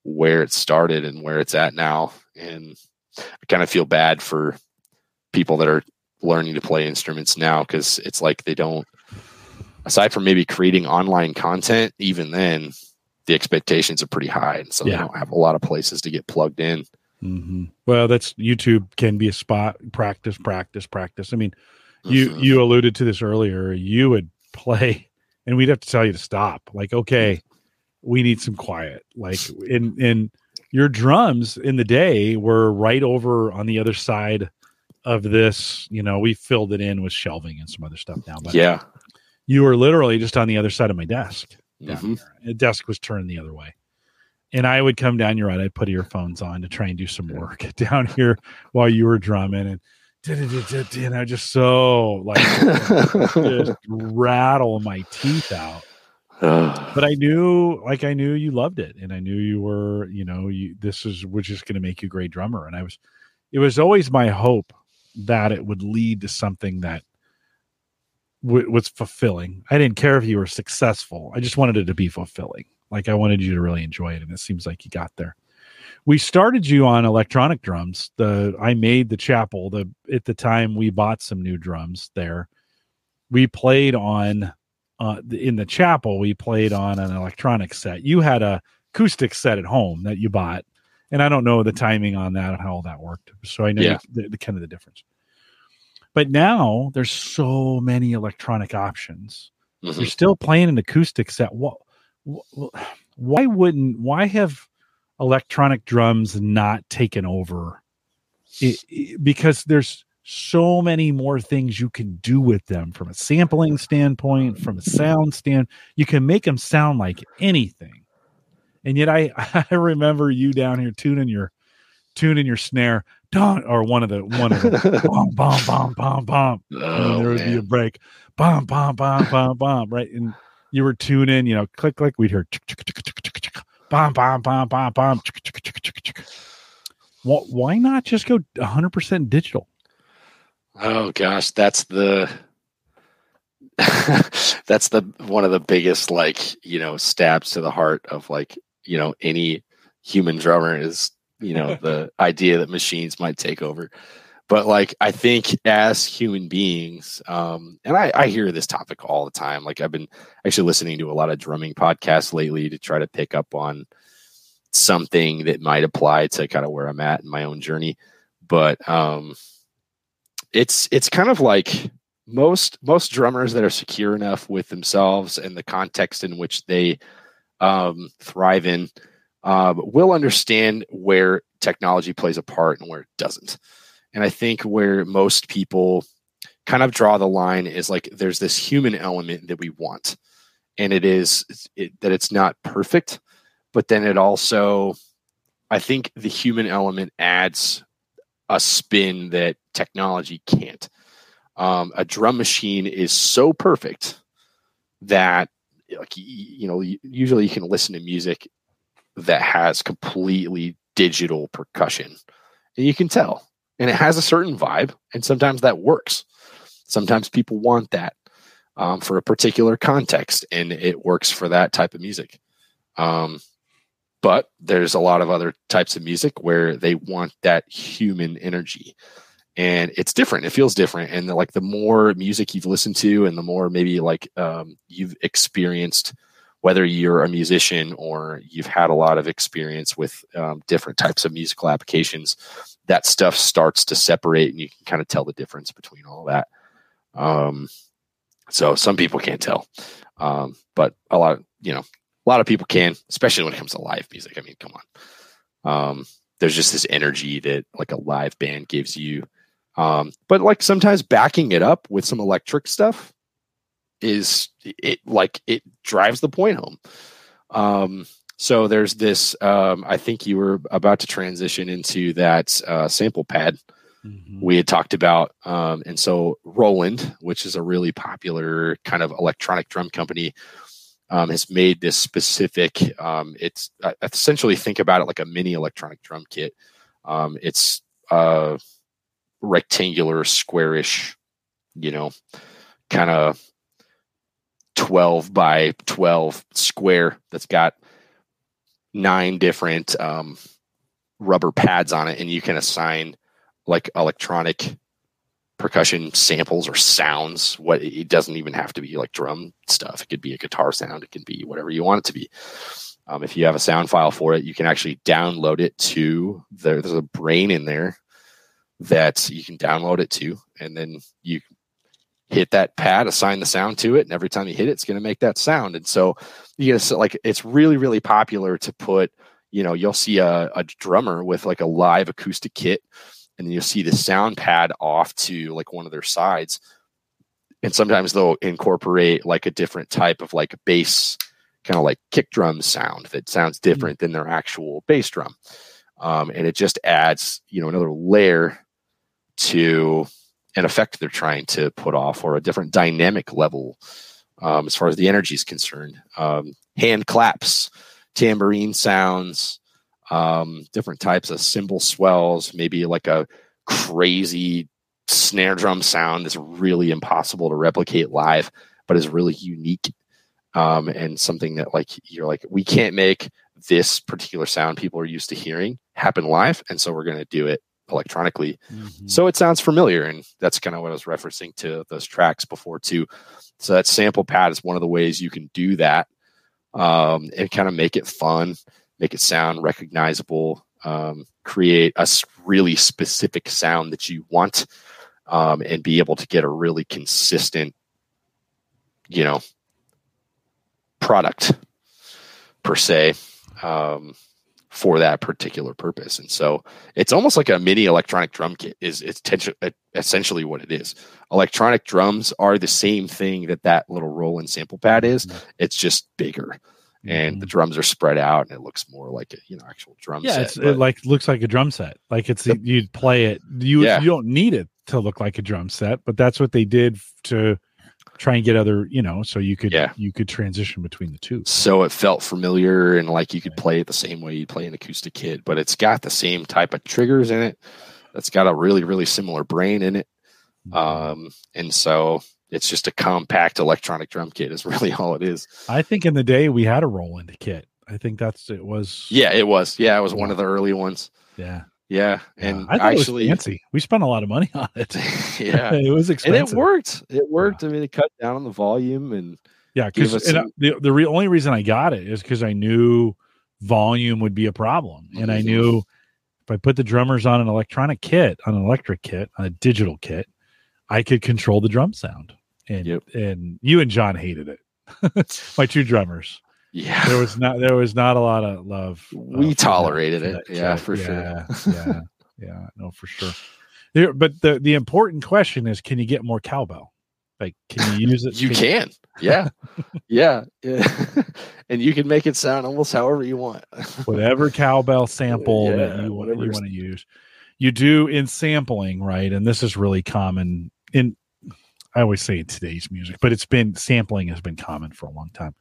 where it started and where it's at now. And I kind of feel bad for people that are learning to play instruments now because it's like they don't aside from maybe creating online content even then the expectations are pretty high and so yeah. they don't have a lot of places to get plugged in mm-hmm. well that's youtube can be a spot practice practice practice i mean you mm-hmm. you alluded to this earlier you would play and we'd have to tell you to stop like okay we need some quiet like in in your drums in the day were right over on the other side of this, you know, we filled it in with shelving and some other stuff now. But yeah, you were literally just on the other side of my desk. Mm-hmm. The desk was turned the other way. And I would come down your right. I'd put earphones on to try and do some work down here while you were drumming and and I just so like just rattle my teeth out. but I knew, like, I knew you loved it, and I knew you were, you know, you this is which is going to make you a great drummer. And I was, it was always my hope that it would lead to something that w- was fulfilling. I didn't care if you were successful. I just wanted it to be fulfilling. Like I wanted you to really enjoy it, and it seems like you got there. We started you on electronic drums. The I made the chapel. The at the time we bought some new drums there. We played on uh, in the chapel. We played on an electronic set. You had a acoustic set at home that you bought and I don't know the timing on that and how all that worked. So I know yeah. the, the, kind of the difference. But now there's so many electronic options. Mm-hmm. You're still playing an acoustic set. What, why wouldn't? Why have electronic drums not taken over? It, it, because there's so many more things you can do with them from a sampling standpoint, from a sound stand. You can make them sound like anything. And yet I I remember you down here tuning your tuning your snare don't or one of the one of the bomb bomb bomb bomb bomb oh, there would man. be a break bomb bomb bomb bomb bomb right and you were tuning you know click click we'd hear bomb bomb bomb bomb bomb why not just go 100% digital oh gosh that's the that's the one of the biggest like you know stabs to the heart of like you know any human drummer is you know the idea that machines might take over. But like i think as human beings um and I, I hear this topic all the time. Like i've been actually listening to a lot of drumming podcasts lately to try to pick up on something that might apply to kind of where i'm at in my own journey. But um it's it's kind of like most most drummers that are secure enough with themselves and the context in which they um, thrive in uh, will understand where technology plays a part and where it doesn't. And I think where most people kind of draw the line is like there's this human element that we want, and it is it, that it's not perfect, but then it also, I think the human element adds a spin that technology can't. Um, a drum machine is so perfect that like you know usually you can listen to music that has completely digital percussion. And you can tell. And it has a certain vibe and sometimes that works. Sometimes people want that um, for a particular context and it works for that type of music. Um, but there's a lot of other types of music where they want that human energy. And it's different. It feels different. And the, like the more music you've listened to and the more maybe like um, you've experienced whether you're a musician or you've had a lot of experience with um, different types of musical applications that stuff starts to separate and you can kind of tell the difference between all that. Um, so some people can't tell. Um, but a lot you know a lot of people can especially when it comes to live music. I mean come on. Um, there's just this energy that like a live band gives you. Um, but like sometimes backing it up with some electric stuff is it like it drives the point home. Um, so there's this. Um, I think you were about to transition into that uh, sample pad mm-hmm. we had talked about, um, and so Roland, which is a really popular kind of electronic drum company, um, has made this specific. Um, it's I essentially think about it like a mini electronic drum kit. Um, it's uh, rectangular, squarish, you know, kind of 12 by 12 square that's got nine different um, rubber pads on it, and you can assign like electronic percussion samples or sounds. What it doesn't even have to be like drum stuff. It could be a guitar sound. It can be whatever you want it to be. Um, if you have a sound file for it, you can actually download it to there. There's a brain in there that you can download it to, and then you hit that pad, assign the sound to it, and every time you hit it, it's going to make that sound. And so, you know, like it's really, really popular to put. You know, you'll see a, a drummer with like a live acoustic kit, and you'll see the sound pad off to like one of their sides. And sometimes they'll incorporate like a different type of like bass kind of like kick drum sound that sounds hmm. different than their actual bass drum. Um, and it just adds, you know, another layer to an effect they're trying to put off or a different dynamic level um, as far as the energy is concerned. Um, hand claps, tambourine sounds, um, different types of cymbal swells, maybe like a crazy snare drum sound that's really impossible to replicate live, but is really unique um, and something that like you're like we can't make this particular sound people are used to hearing happen live and so we're going to do it electronically. Mm-hmm. so it sounds familiar and that's kind of what i was referencing to those tracks before too. So that sample pad is one of the ways you can do that um, and kind of make it fun make it sound recognizable um, create a really specific sound that you want um, and be able to get a really consistent you know product per se. Um, for that particular purpose. And so it's almost like a mini electronic drum kit is it's essentially what it is. Electronic drums are the same thing that that little Roland sample pad is. Mm-hmm. It's just bigger. And mm-hmm. the drums are spread out, and it looks more like a you know actual drum yeah, set. it like looks like a drum set. Like it's the, you'd play it. You yeah. you don't need it to look like a drum set, but that's what they did to try and get other you know so you could yeah. you could transition between the two. So it felt familiar and like you could play it the same way you play an acoustic kit but it's got the same type of triggers in it it's got a really really similar brain in it. Mm-hmm. um, and so it's just a compact electronic drum kit is really all it is. I think in the day we had a roland kit. I think that's it was yeah it was. Yeah it was one of the early ones. Yeah yeah, and yeah, actually, fancy. We spent a lot of money on it. yeah, it was expensive, and it worked. It worked. Yeah. I mean, it cut down on the volume, and yeah, because uh, some... the the re- only reason I got it is because I knew volume would be a problem, and I knew if I put the drummers on an electronic kit, on an electric kit, on a digital kit, I could control the drum sound. And yep. and you and John hated it. My two drummers yeah. There was not there was not a lot of love we uh, tolerated that, it. yeah for yeah, sure. Yeah yeah no for sure. There, but the the important question is can you get more cowbell? Like can you use it? You can, can. yeah. Yeah. Yeah and you can make it sound almost however you want. Whatever cowbell sample yeah, that you want, you want to use. You do in sampling right? And this is really common in i always say in today's music but it's been sampling has been common for a long time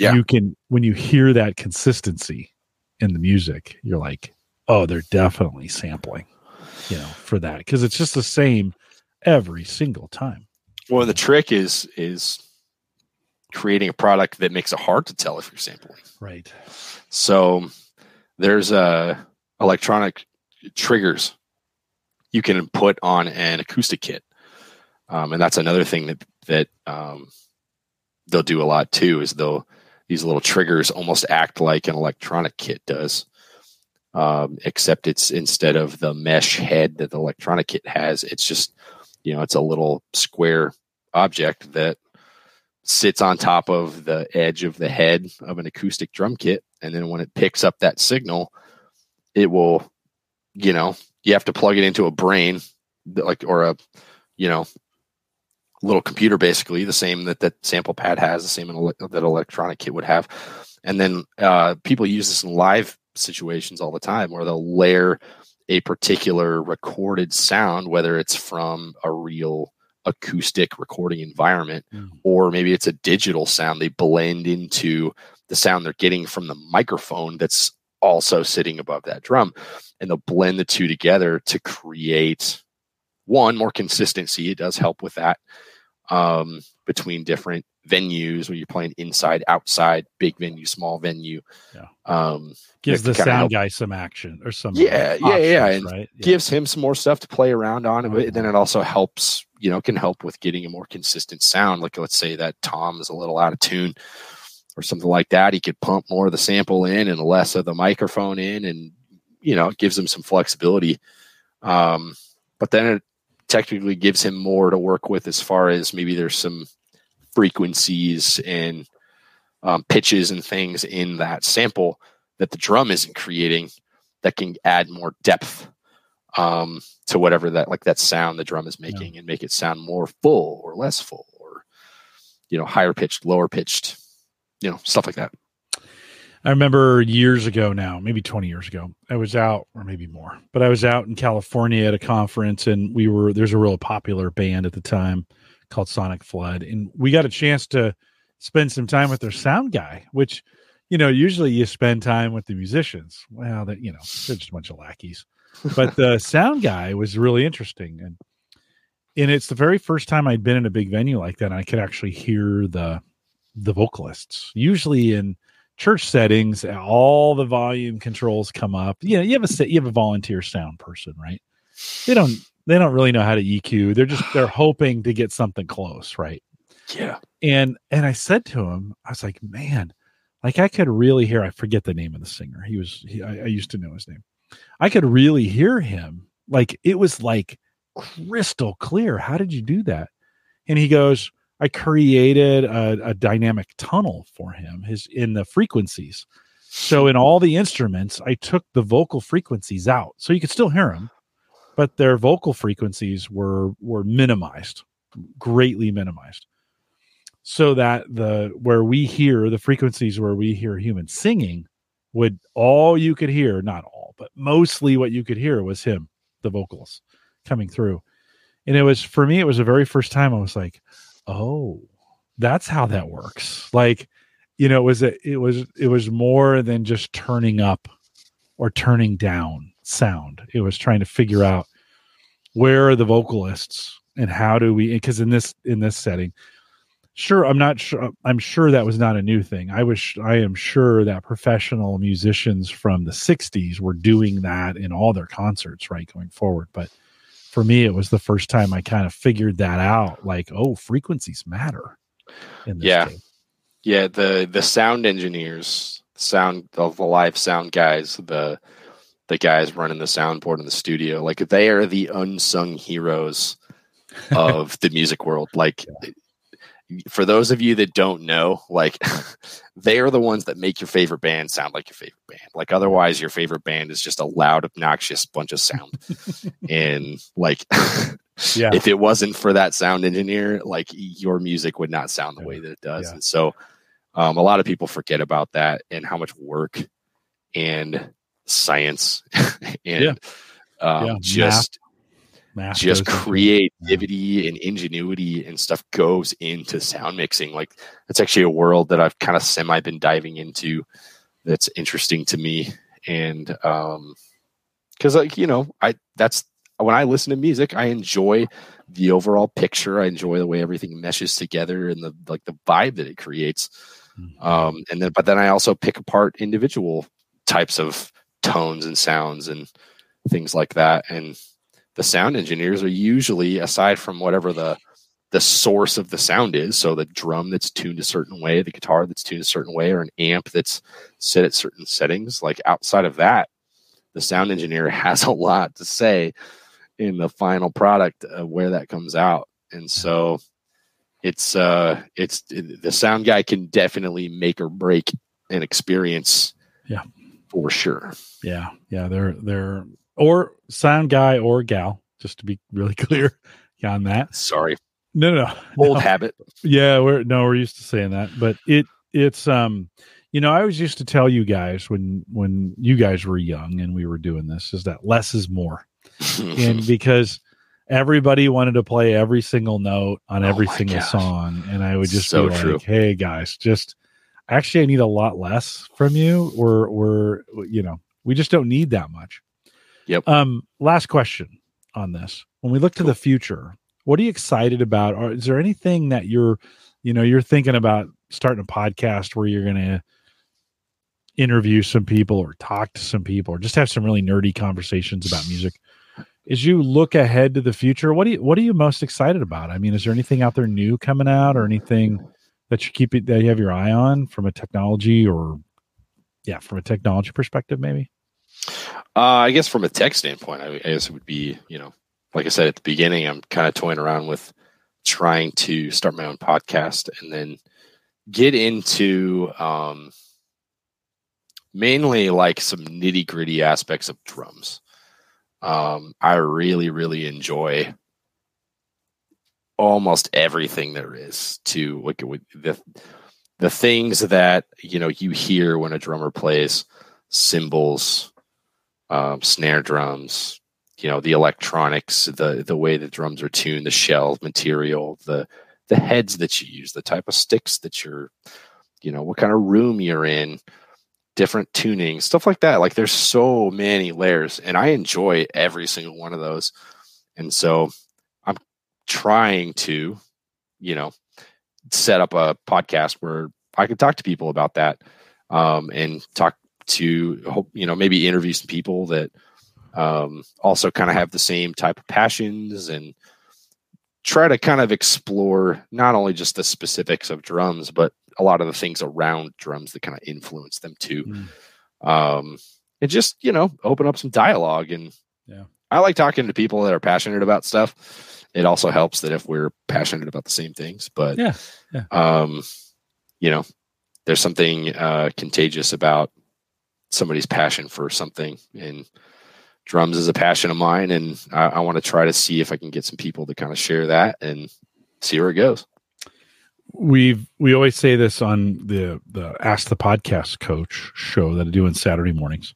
yeah. you can when you hear that consistency in the music, you're like, oh, they're definitely sampling, you know, for that because it's just the same every single time. Well, the trick is is creating a product that makes it hard to tell if you're sampling. Right. So there's a uh, electronic triggers you can put on an acoustic kit, um, and that's another thing that that um, they'll do a lot too. Is they'll these little triggers almost act like an electronic kit does, um, except it's instead of the mesh head that the electronic kit has, it's just you know it's a little square object that sits on top of the edge of the head of an acoustic drum kit, and then when it picks up that signal, it will, you know, you have to plug it into a brain, like or a, you know, little computer basically the same that that sample pad has the same that electronic kit would have and then uh, people use this in live situations all the time where they'll layer a particular recorded sound whether it's from a real acoustic recording environment mm. or maybe it's a digital sound they blend into the sound they're getting from the microphone that's also sitting above that drum and they'll blend the two together to create one more consistency. It does help with that um, between different venues where you're playing inside, outside, big venue, small venue. Yeah. Um, Gives the sound guy some action or some Yeah, yeah, yeah, and right Yeah. gives him some more stuff to play around on. Oh, But then it also helps, you know, can help with getting a more consistent sound. Like let's say that Tom is a little out of tune or something like that. He could pump more of the sample in and less of the microphone in, and you know, it gives him some flexibility. Um, but then it technically gives him more to work with as far as maybe there's some frequencies and um, pitches and things in that sample that the drum isn't creating that can add more depth um, to whatever that like that sound the drum is making and make it sound more full or less full or you know higher pitched lower pitched you know stuff like that I remember years ago now, maybe 20 years ago, I was out, or maybe more, but I was out in California at a conference, and we were there's a real popular band at the time called Sonic Flood, and we got a chance to spend some time with their sound guy, which you know usually you spend time with the musicians. Well, that you know they're just a bunch of lackeys, but the sound guy was really interesting, and and it's the very first time I'd been in a big venue like that, and I could actually hear the the vocalists. Usually in church settings, all the volume controls come up. You know, you have a se- you have a volunteer sound person, right? They don't they don't really know how to EQ. They're just they're hoping to get something close, right? yeah And and I said to him, I was like, man, like I could really hear. I forget the name of the singer. He was he, I, I used to know his name. I could really hear him. Like it was like crystal clear. How did you do that? And he goes, I created a, a dynamic tunnel for him. His in the frequencies. So in all the instruments, I took the vocal frequencies out, so you could still hear them, but their vocal frequencies were were minimized, greatly minimized so that the where we hear the frequencies where we hear humans singing would all you could hear not all but mostly what you could hear was him the vocals coming through and it was for me it was the very first time i was like oh that's how that works. Like you know it was a, it was it was more than just turning up or turning down sound. It was trying to figure out where are the vocalists and how do we because in this in this setting sure i'm not sure i'm sure that was not a new thing. I was i am sure that professional musicians from the 60s were doing that in all their concerts right going forward but for me it was the first time i kind of figured that out like oh frequencies matter in this Yeah. case. yeah the the sound engineers sound of the live sound guys the the guys running the soundboard in the studio like they are the unsung heroes of the music world like for those of you that don't know like they are the ones that make your favorite band sound like your favorite band like otherwise your favorite band is just a loud obnoxious bunch of sound and like yeah if it wasn't for that sound engineer, like your music would not sound the way that it does. Yeah. And so um, a lot of people forget about that and how much work and science and Yeah. um, just Math just creativity and ingenuity and stuff goes into sound mixing. Like that's actually a world that I've kind of semi been diving into that's interesting to me. And um because like, you know, I that's when I listen to music, I enjoy the overall picture. I enjoy the way everything meshes together and the like the vibe that it creates. Mhm. Um and then but then I also pick apart individual types of tones and sounds and things like that. And the sound engineers are usually aside from whatever the the source of the sound is so the drum that's tuned a certain way the guitar that's tuned a certain way or an amp that's set at certain settings like outside of that the sound engineer has a lot to say in the final product of where that comes out. And so it's uh it's the sound guy can definitely make or break an experience Yeah. for sure. Yeah, yeah, they're they're or sound guy or gal, just to be really clear on that. sorry No, no, no. old no. habit Yeah, we're no, we're used to saying that, but it it's um, you know, I always used to tell you guys when when you guys were young and we were doing this is that less is more, and because everybody wanted to play every single note on Oh every my single gosh. song, and I would just So be like, true. "Hey guys, just actually, I need a lot less from you. We're we're you know, we just don't need that much." Yep. Um, last question. on this. When we look to the future, what are you excited about? Or is there anything that you're, you know, you're thinking about starting a podcast where you're going to interview some people or talk to some people or just have some really nerdy conversations about music? As you look ahead to the future, what do you what are you most excited about? I mean, is there anything out there new coming out or anything that you keep it that you have your eye on from a technology or yeah, from a technology perspective, maybe? Uh, I guess from a tech standpoint, I, I guess it would be, you know, like I said at the beginning, I'm kind of toying around with trying to start my own podcast and then get into um, mainly like some nitty gritty aspects of drums. Um, I really, really enjoy almost everything there is to like the the things that you know you hear when a drummer plays cymbals, um, snare drums, you know the electronics, the the way the drums are tuned, the shell material, the the heads that you use, the type of sticks that you're, you know, what kind of room you're in, different tuning, stuff like that. Like there's so many layers, and I enjoy every single one of those. And so I'm trying to, you know, set up a podcast where I can talk to people about that um, and talk to, you know, maybe interview some people that um, also kind of have the same type of passions and try to kind of explore not only just the specifics of drums, but a lot of the things around drums that kind of influence them too. Mm. Um, and just, you know, open up some dialogue. And yeah, I like talking to people that are passionate about stuff. It also helps that if we're passionate about the same things, but yeah, yeah. um, you know, there's something uh, contagious about somebody's passion for something and drums is a passion of mine, and I, I want to try to see if I can get some people to kind of share that and see where it goes. We've we always say this on the the Ask the Podcast Coach show that I do on Saturday mornings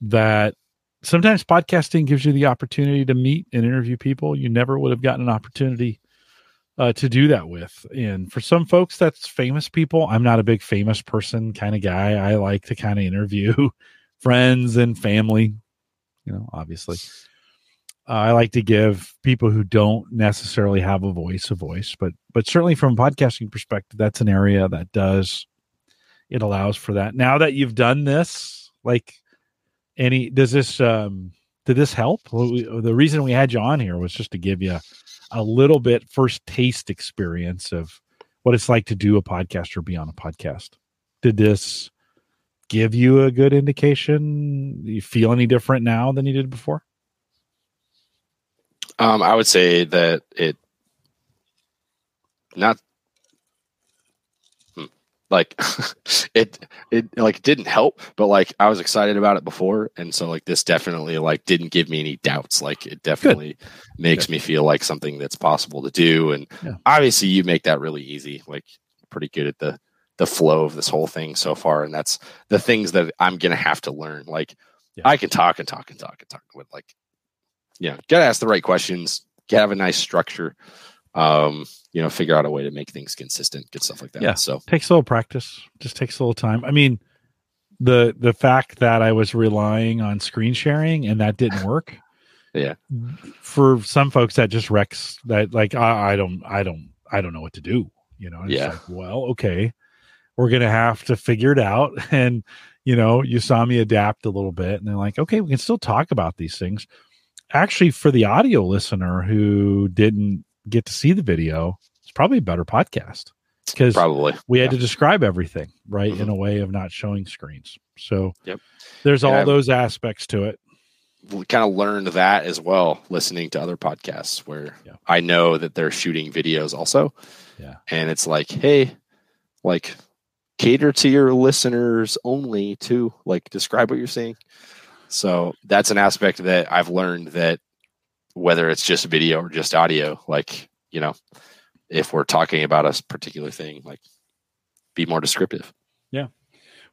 that sometimes podcasting gives you the opportunity to meet and interview people you never would have gotten an opportunity uh, to do that with. And for some folks, that's famous people. I'm not a big famous person kind of guy. I like to kind of interview friends and family, you know, obviously. Uh, I like to give people who don't necessarily have a voice a voice, but but certainly from a podcasting perspective, that's an area that does it allows for that. Now that you've done this, like any does this um did this help? The reason we had you on here was just to give you a little bit first taste experience of what it's like to do a podcast or be on a podcast. Did this give you a good indication? Do you feel any different now than you did before? Um, I would say that it not like it it like didn't help but like i was excited about it before and so like this definitely like didn't give me any doubts like it definitely Good. makes Good. me feel like something that's possible to do and yeah. obviously you make that really easy like pretty good at the the flow of this whole thing so far and that's the things that i'm gonna have to learn like yeah. i can talk and talk and talk and talk with like yeah gotta ask the right questions have a nice structure um you know figure out a way to make things consistent get stuff like that. Yeah. So takes a little practice. Just takes a little time. I mean the the fact that i was relying on screen sharing and that didn't work yeah. for some folks that just wrecks that like I, I don't i don't i don't know what to do. You know yeah. like, well okay we're gonna have to figure it out. And you know you saw me adapt a little bit and they're like okay we can still talk about these things. Actually for the audio listener who didn't get to see the video it's probably a better podcast. Because probably. we had to describe everything right mm-hmm. in a way of not showing screens. So yep. there's all those aspects to it. we kind of learned that as well listening to other podcasts where yeah. i know that they're shooting videos also. Yeah. And it's like hey like cater to your listeners only to like describe what you're seeing. So that's an aspect that I've learned that whether it's just video or just audio, like, you know, if we're talking about a particular thing, like be more descriptive. Yeah.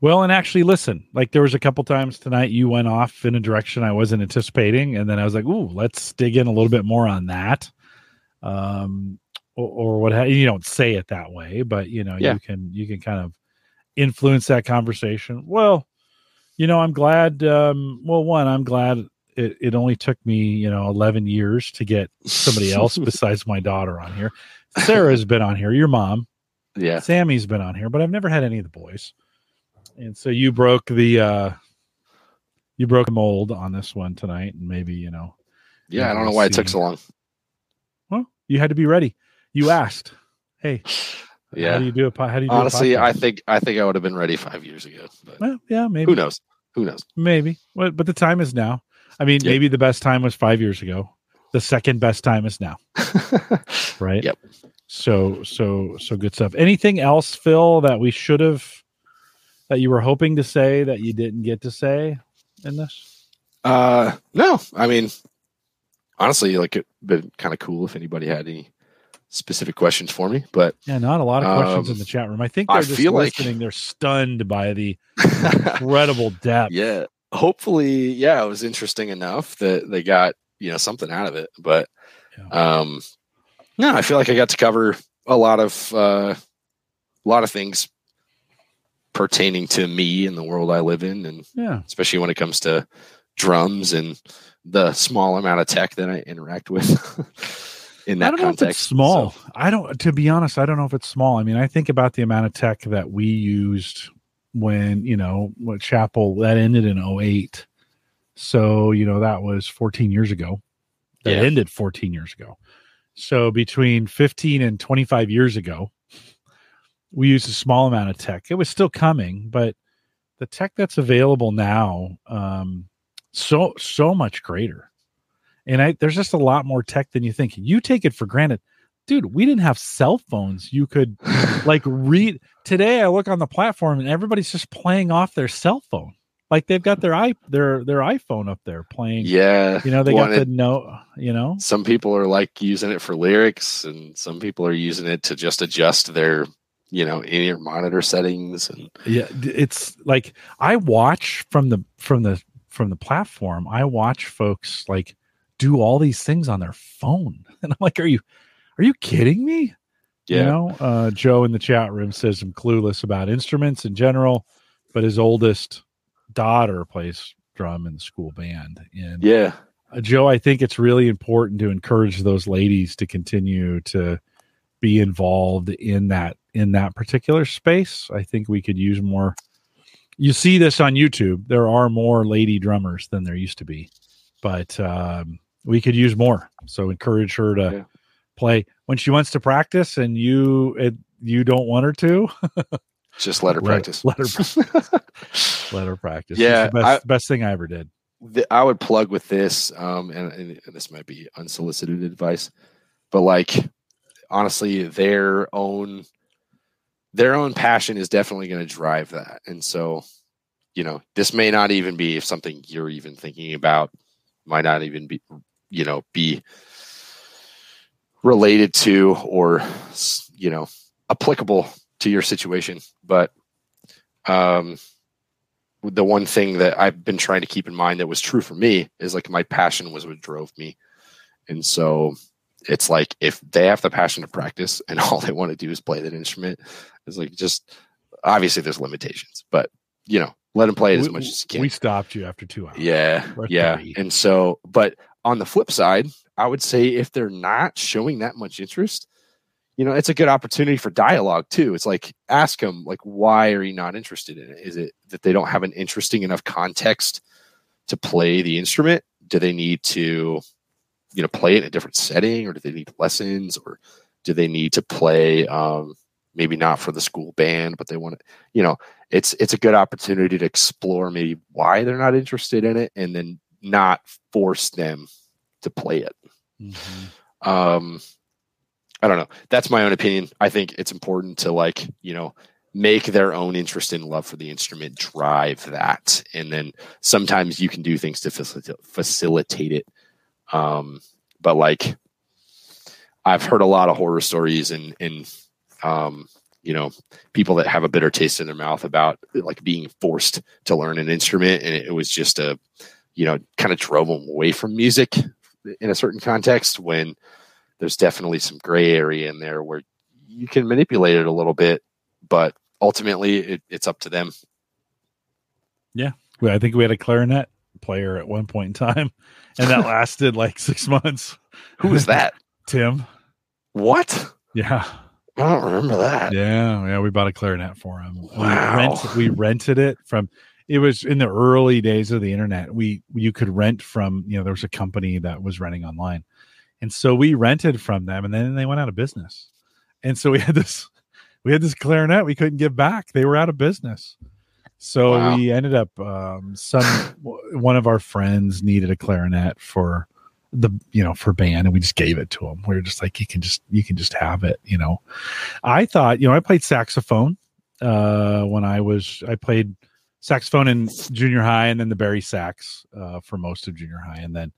Well, and actually listen, like there was a couple times tonight you went off in a direction I wasn't anticipating. And then I was like, ooh, let's dig in a little bit more on that. Um, or, or what you don't say it that way, but you know, yeah. you can, you can kind of influence that conversation. Well, you know, I'm glad. Um, well, one, I'm glad it, it only took me you know 11 years to get somebody else besides my daughter on here sarah's been on here your mom Yeah. sammy's been on here but i've never had any of the boys and so you broke the uh you broke the mold on this one tonight and maybe you know Yeah. I don't know why it took so long. well you had to be ready you asked hey yeah how do you do a how do you do Honestly, I think I think I would have been ready five years ago. But well yeah maybe who knows? Who knows? Maybe, but, but the time is now. I mean, Yep. maybe the best time was five years ago. The second best time is now, right? Yep. So, so, so good stuff. Anything else, Phil, that we should have, that you were hoping to say that you didn't get to say in this? Uh, no, I mean, honestly, like it'd been kind of cool if anybody had any specific questions for me. But Yeah, not a lot of questions Um, in the chat room. I think I they're just feel like- They're stunned by the incredible depth. yeah, hopefully, yeah, it was interesting enough that they got you know something out of it. But um, no, I feel like I got to cover a lot of uh, a lot of things pertaining to me and the world I live in, and Yeah. especially when it comes to drums and the small amount of tech that I interact with in that I don't know if context. it's small. So, I don't. To be honest, I don't know if it's small. I mean, I think about the amount of tech that we used when you know what Chapel that ended in 08. So you know that was 14 years ago. That Yeah. ended 14 years ago. So between 15 and 25 years ago, we used a small amount of tech. It was still coming, but the tech that's available now, um, so so much greater. And I there's just a lot more tech than you think. You take it for granted. Dude, we didn't have cell phones. You could like read today I look on the platform and everybody's just playing off their cell phone. Like they've got their i their their iPhone up there playing. yeah, You know, they well, got the note, you know. some people are like using it for lyrics, and some people are using it to just adjust their, you know, in ear monitor settings. And Yeah, it's like I watch from the from the from the platform. I watch folks like do all these things on their phone, and I'm like, are you are you kidding me? yeah, You know, uh, Joe in the chat room says I'm clueless about instruments in general, but his oldest daughter plays drum in the school band. And yeah, uh, Joe, I think it's really important to encourage those ladies to continue to be involved in that in that particular space. I think we could use more. You see this on YouTube. There are more lady drummers than there used to be, but um, we could use more. So encourage her to Yeah. Play when she wants to practice, and you it, you don't want her to. just let her practice. Let her let her practice. Yeah, the best, I- best thing I ever did. the, I would plug with this, um, and, and this might be unsolicited advice, but like honestly, their own their own passion is definitely going to drive that, and so you know this may not even be something you're even thinking about, might not even be you know be related to or you know applicable to your situation, but um the one thing that I've been trying to keep in mind that was true for me is like my passion was what drove me. And so it's like if they have the passion to practice and all they want to do is play that instrument, it's like just obviously there's limitations, but you know, let them play it as We- much as you can. We stopped you after two hours. Yeah, yeah. three. And so, but on the flip side, I would say if they're not showing that much interest, you know, it's a good opportunity for dialogue too. It's like ask them, like, why are you not interested in it? Is it that they don't have an interesting enough context to play the instrument? Do they need to, you know, play it in a different setting, or do they need lessons, or do they need to play? Um, maybe not for the school band, but they want to, you know, it's it's a good opportunity to explore maybe why they're not interested in it and then not force them to play it Mhm. um i don't know. That's my own opinion. I think it's important to like you know make their own interest and love for the instrument drive that. And then sometimes you can do things to facilitate, facilitate it. Um but like i've heard a lot of horror stories and and um you know people that have a bitter taste in their mouth about like being forced to learn an instrument. And it was just a you know kind of drove them away from music in a certain context when there's definitely some gray area in there where you can manipulate it a little bit but ultimately it, it's up to them Yeah. Well, I think we had a clarinet player at one point in time, and that lasted like six months. Who was that? Tim. What? Yeah. I don't remember that. Yeah, yeah, we bought a clarinet for him. Wow. We, rent, we rented it from. It was in the early days of the internet. We you could rent from you know there was a company that was renting online, and so we rented from them, and then they went out of business, and so we had this we had this clarinet we couldn't give back. They were out of business, so Wow. we ended up um, some one of our friends needed a clarinet for the you know for band and we just gave it to him we were just like you can just you can just have it you know i thought you know i played saxophone uh when i was i played saxophone in junior high and then the bari sax uh for most of junior high and then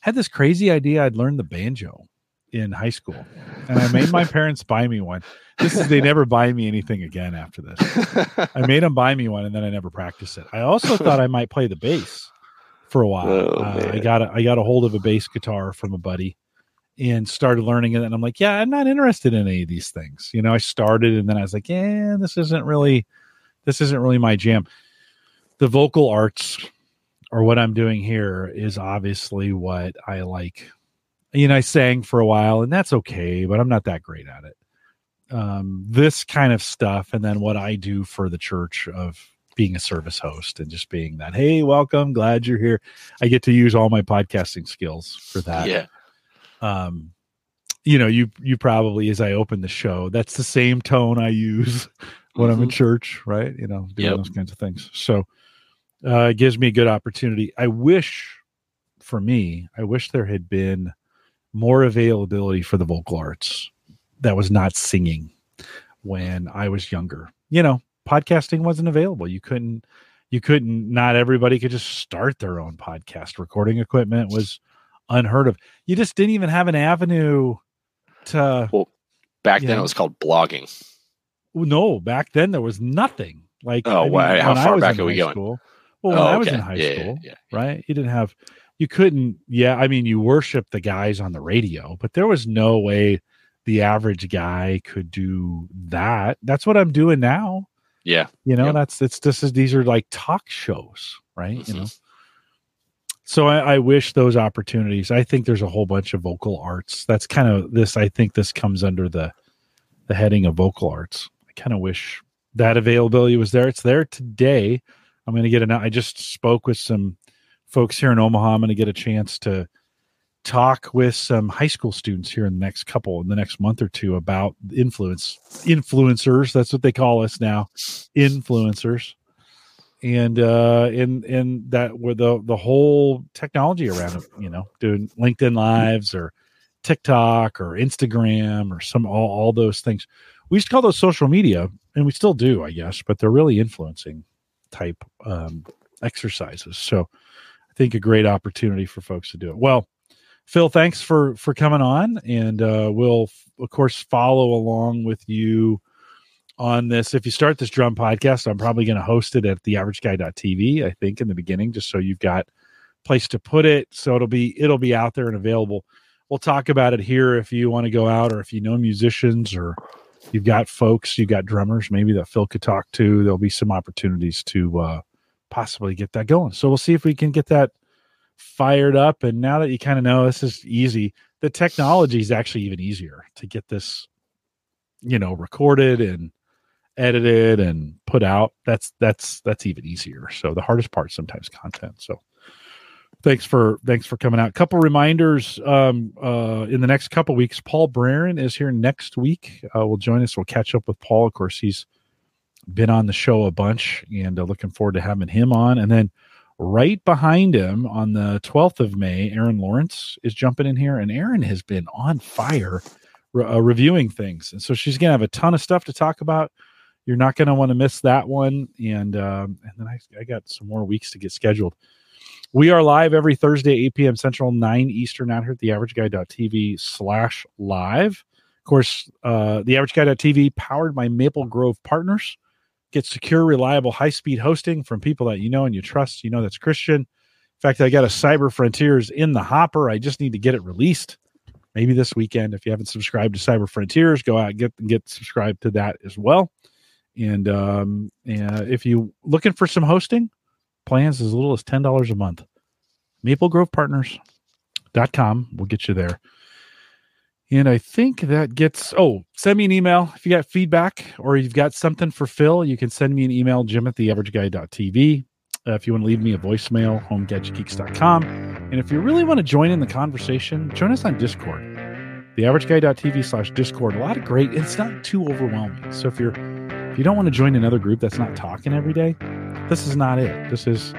had this crazy idea i'd learn the banjo in high school and i made my parents buy me one this is they never buy me anything again after this I made them buy me one, and then I never practiced it. I also thought I might play the bass for a while. Oh, uh, I got a, I got a hold of a bass guitar from a buddy, and started learning it. And I'm like, yeah, I'm not interested in any of these things. You know, I started, and then I was like, yeah, this isn't really, this isn't really my jam. The vocal arts, or what I'm doing here, is obviously what I like. You know, I sang for a while, and that's okay, but I'm not that great at it um, this kind of stuff, and then what I do for the church of being a service host and just being that, hey, welcome, glad you're here. I get to use all my podcasting skills for that. yeah. Um, you know, you you probably as I open the show, that's the same tone I use when I'm in church, right? You know, doing Yep. those kinds of things. So uh, it gives me a good opportunity. I wish, for me, I wish there had been more availability for the vocal arts that was not singing when I was younger. You know, podcasting wasn't available. You couldn't, you couldn't, not everybody could just start their own podcast. Recording equipment was unheard of. You just didn't even have an avenue to, Well, Back then know? it was called blogging. no, back then there was nothing. Like, Oh, wow. How far back are we going? School, well, when Oh, I was okay. in high Yeah, yeah, school, yeah, right? You didn't have, you couldn't, yeah. I mean, you worship the guys on the radio, but there was no way the average guy could do that. That's what I'm doing now. Yeah. You know, Yep. that's, it's this is, these are like talk shows, right? You Mhm. know, so I, I wish those opportunities. I think there's a whole bunch of vocal arts. That's kind of this. I think this comes under the the heading of vocal arts. I kind of wish that availability was there. It's there today. I'm going to get an. I just spoke with some folks here in Omaha. I'm going to get a chance to talk with some high school students here in the next couple in the next month or two about influence influencers. That's what they call us now, influencers and uh and and that were the the whole technology around it you know doing linkedin lives or tiktok or instagram or some all, all those things we used to call those social media and we still do i guess but they're really influencing type um exercises so i think a great opportunity for folks to do it well phil thanks for for coming on and uh we'll of course follow along with you on this. If you start this drum podcast, I'm probably going to host it at theaverageguy.tv, I think, in the beginning, just so you've got place to put it. So it'll be it'll be out there and available. We'll talk about it here if you want to go out or if you know musicians or you've got folks, you've got drummers, maybe that Phil could talk to. There'll be some opportunities to uh possibly get that going. So we'll see if we can get that fired up. And now that you kind of know this is easy, the technology is actually even easier to get this, you know, recorded and edited and put out that's that's that's even easier so the hardest part sometimes content so thanks for thanks for coming out. Couple reminders um uh in the next couple weeks paul Braren is here next week. Uh will join us. We'll catch up with paul. Of course he's been on the show a bunch and uh, looking forward to having him on. And then right behind him on the 12th of may Erin lawrence is jumping in here. And Erin has been on fire re- uh, reviewing things. And so she's gonna have a ton of stuff to talk about. You're not to want to miss that one. And um, and then I, I got some more weeks to get scheduled. We are live every Thursday, 8 p.m. Central, 9 Eastern, out here at the averageguy.tv slash live. Of course, uh, the averageguy.tv powered by Maple Grove Partners. Get secure, reliable, high speed hosting from people that you know and you trust. You know that's Christian. In fact, I got a Cyber Frontiers in the hopper. I just need to get it released. Maybe this weekend. If you haven't subscribed to Cyber Frontiers, go out and get get subscribed to that as well. And um, and if you looking for some hosting plans as little as ten dollars a month, maplegrovepartners.com will get you there. And I think that gets, oh, send me an email. If you got feedback or you've got something for Phil, you can send me an email, jim at theaverageguy.tv. Uh, if you want to leave me a voicemail, homegadgetgeeks.com. And if you really want to join in the conversation, join us on Discord, theaverageguy.tv slash Discord. A lot of great, it's not too overwhelming. So if you're, if you don't want to join another group that's not talking every day, this is not it. This is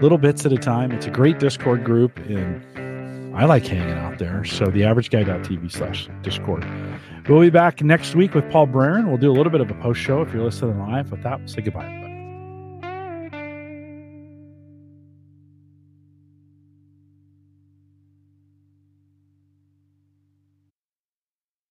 little bits at a time. It's a great Discord group and I like hanging out there. So theaverageguy.tv slash Discord. We'll be back next week with Paul Braren. We'll do a little bit of a post show if you're listening live. With that, we'll say goodbye.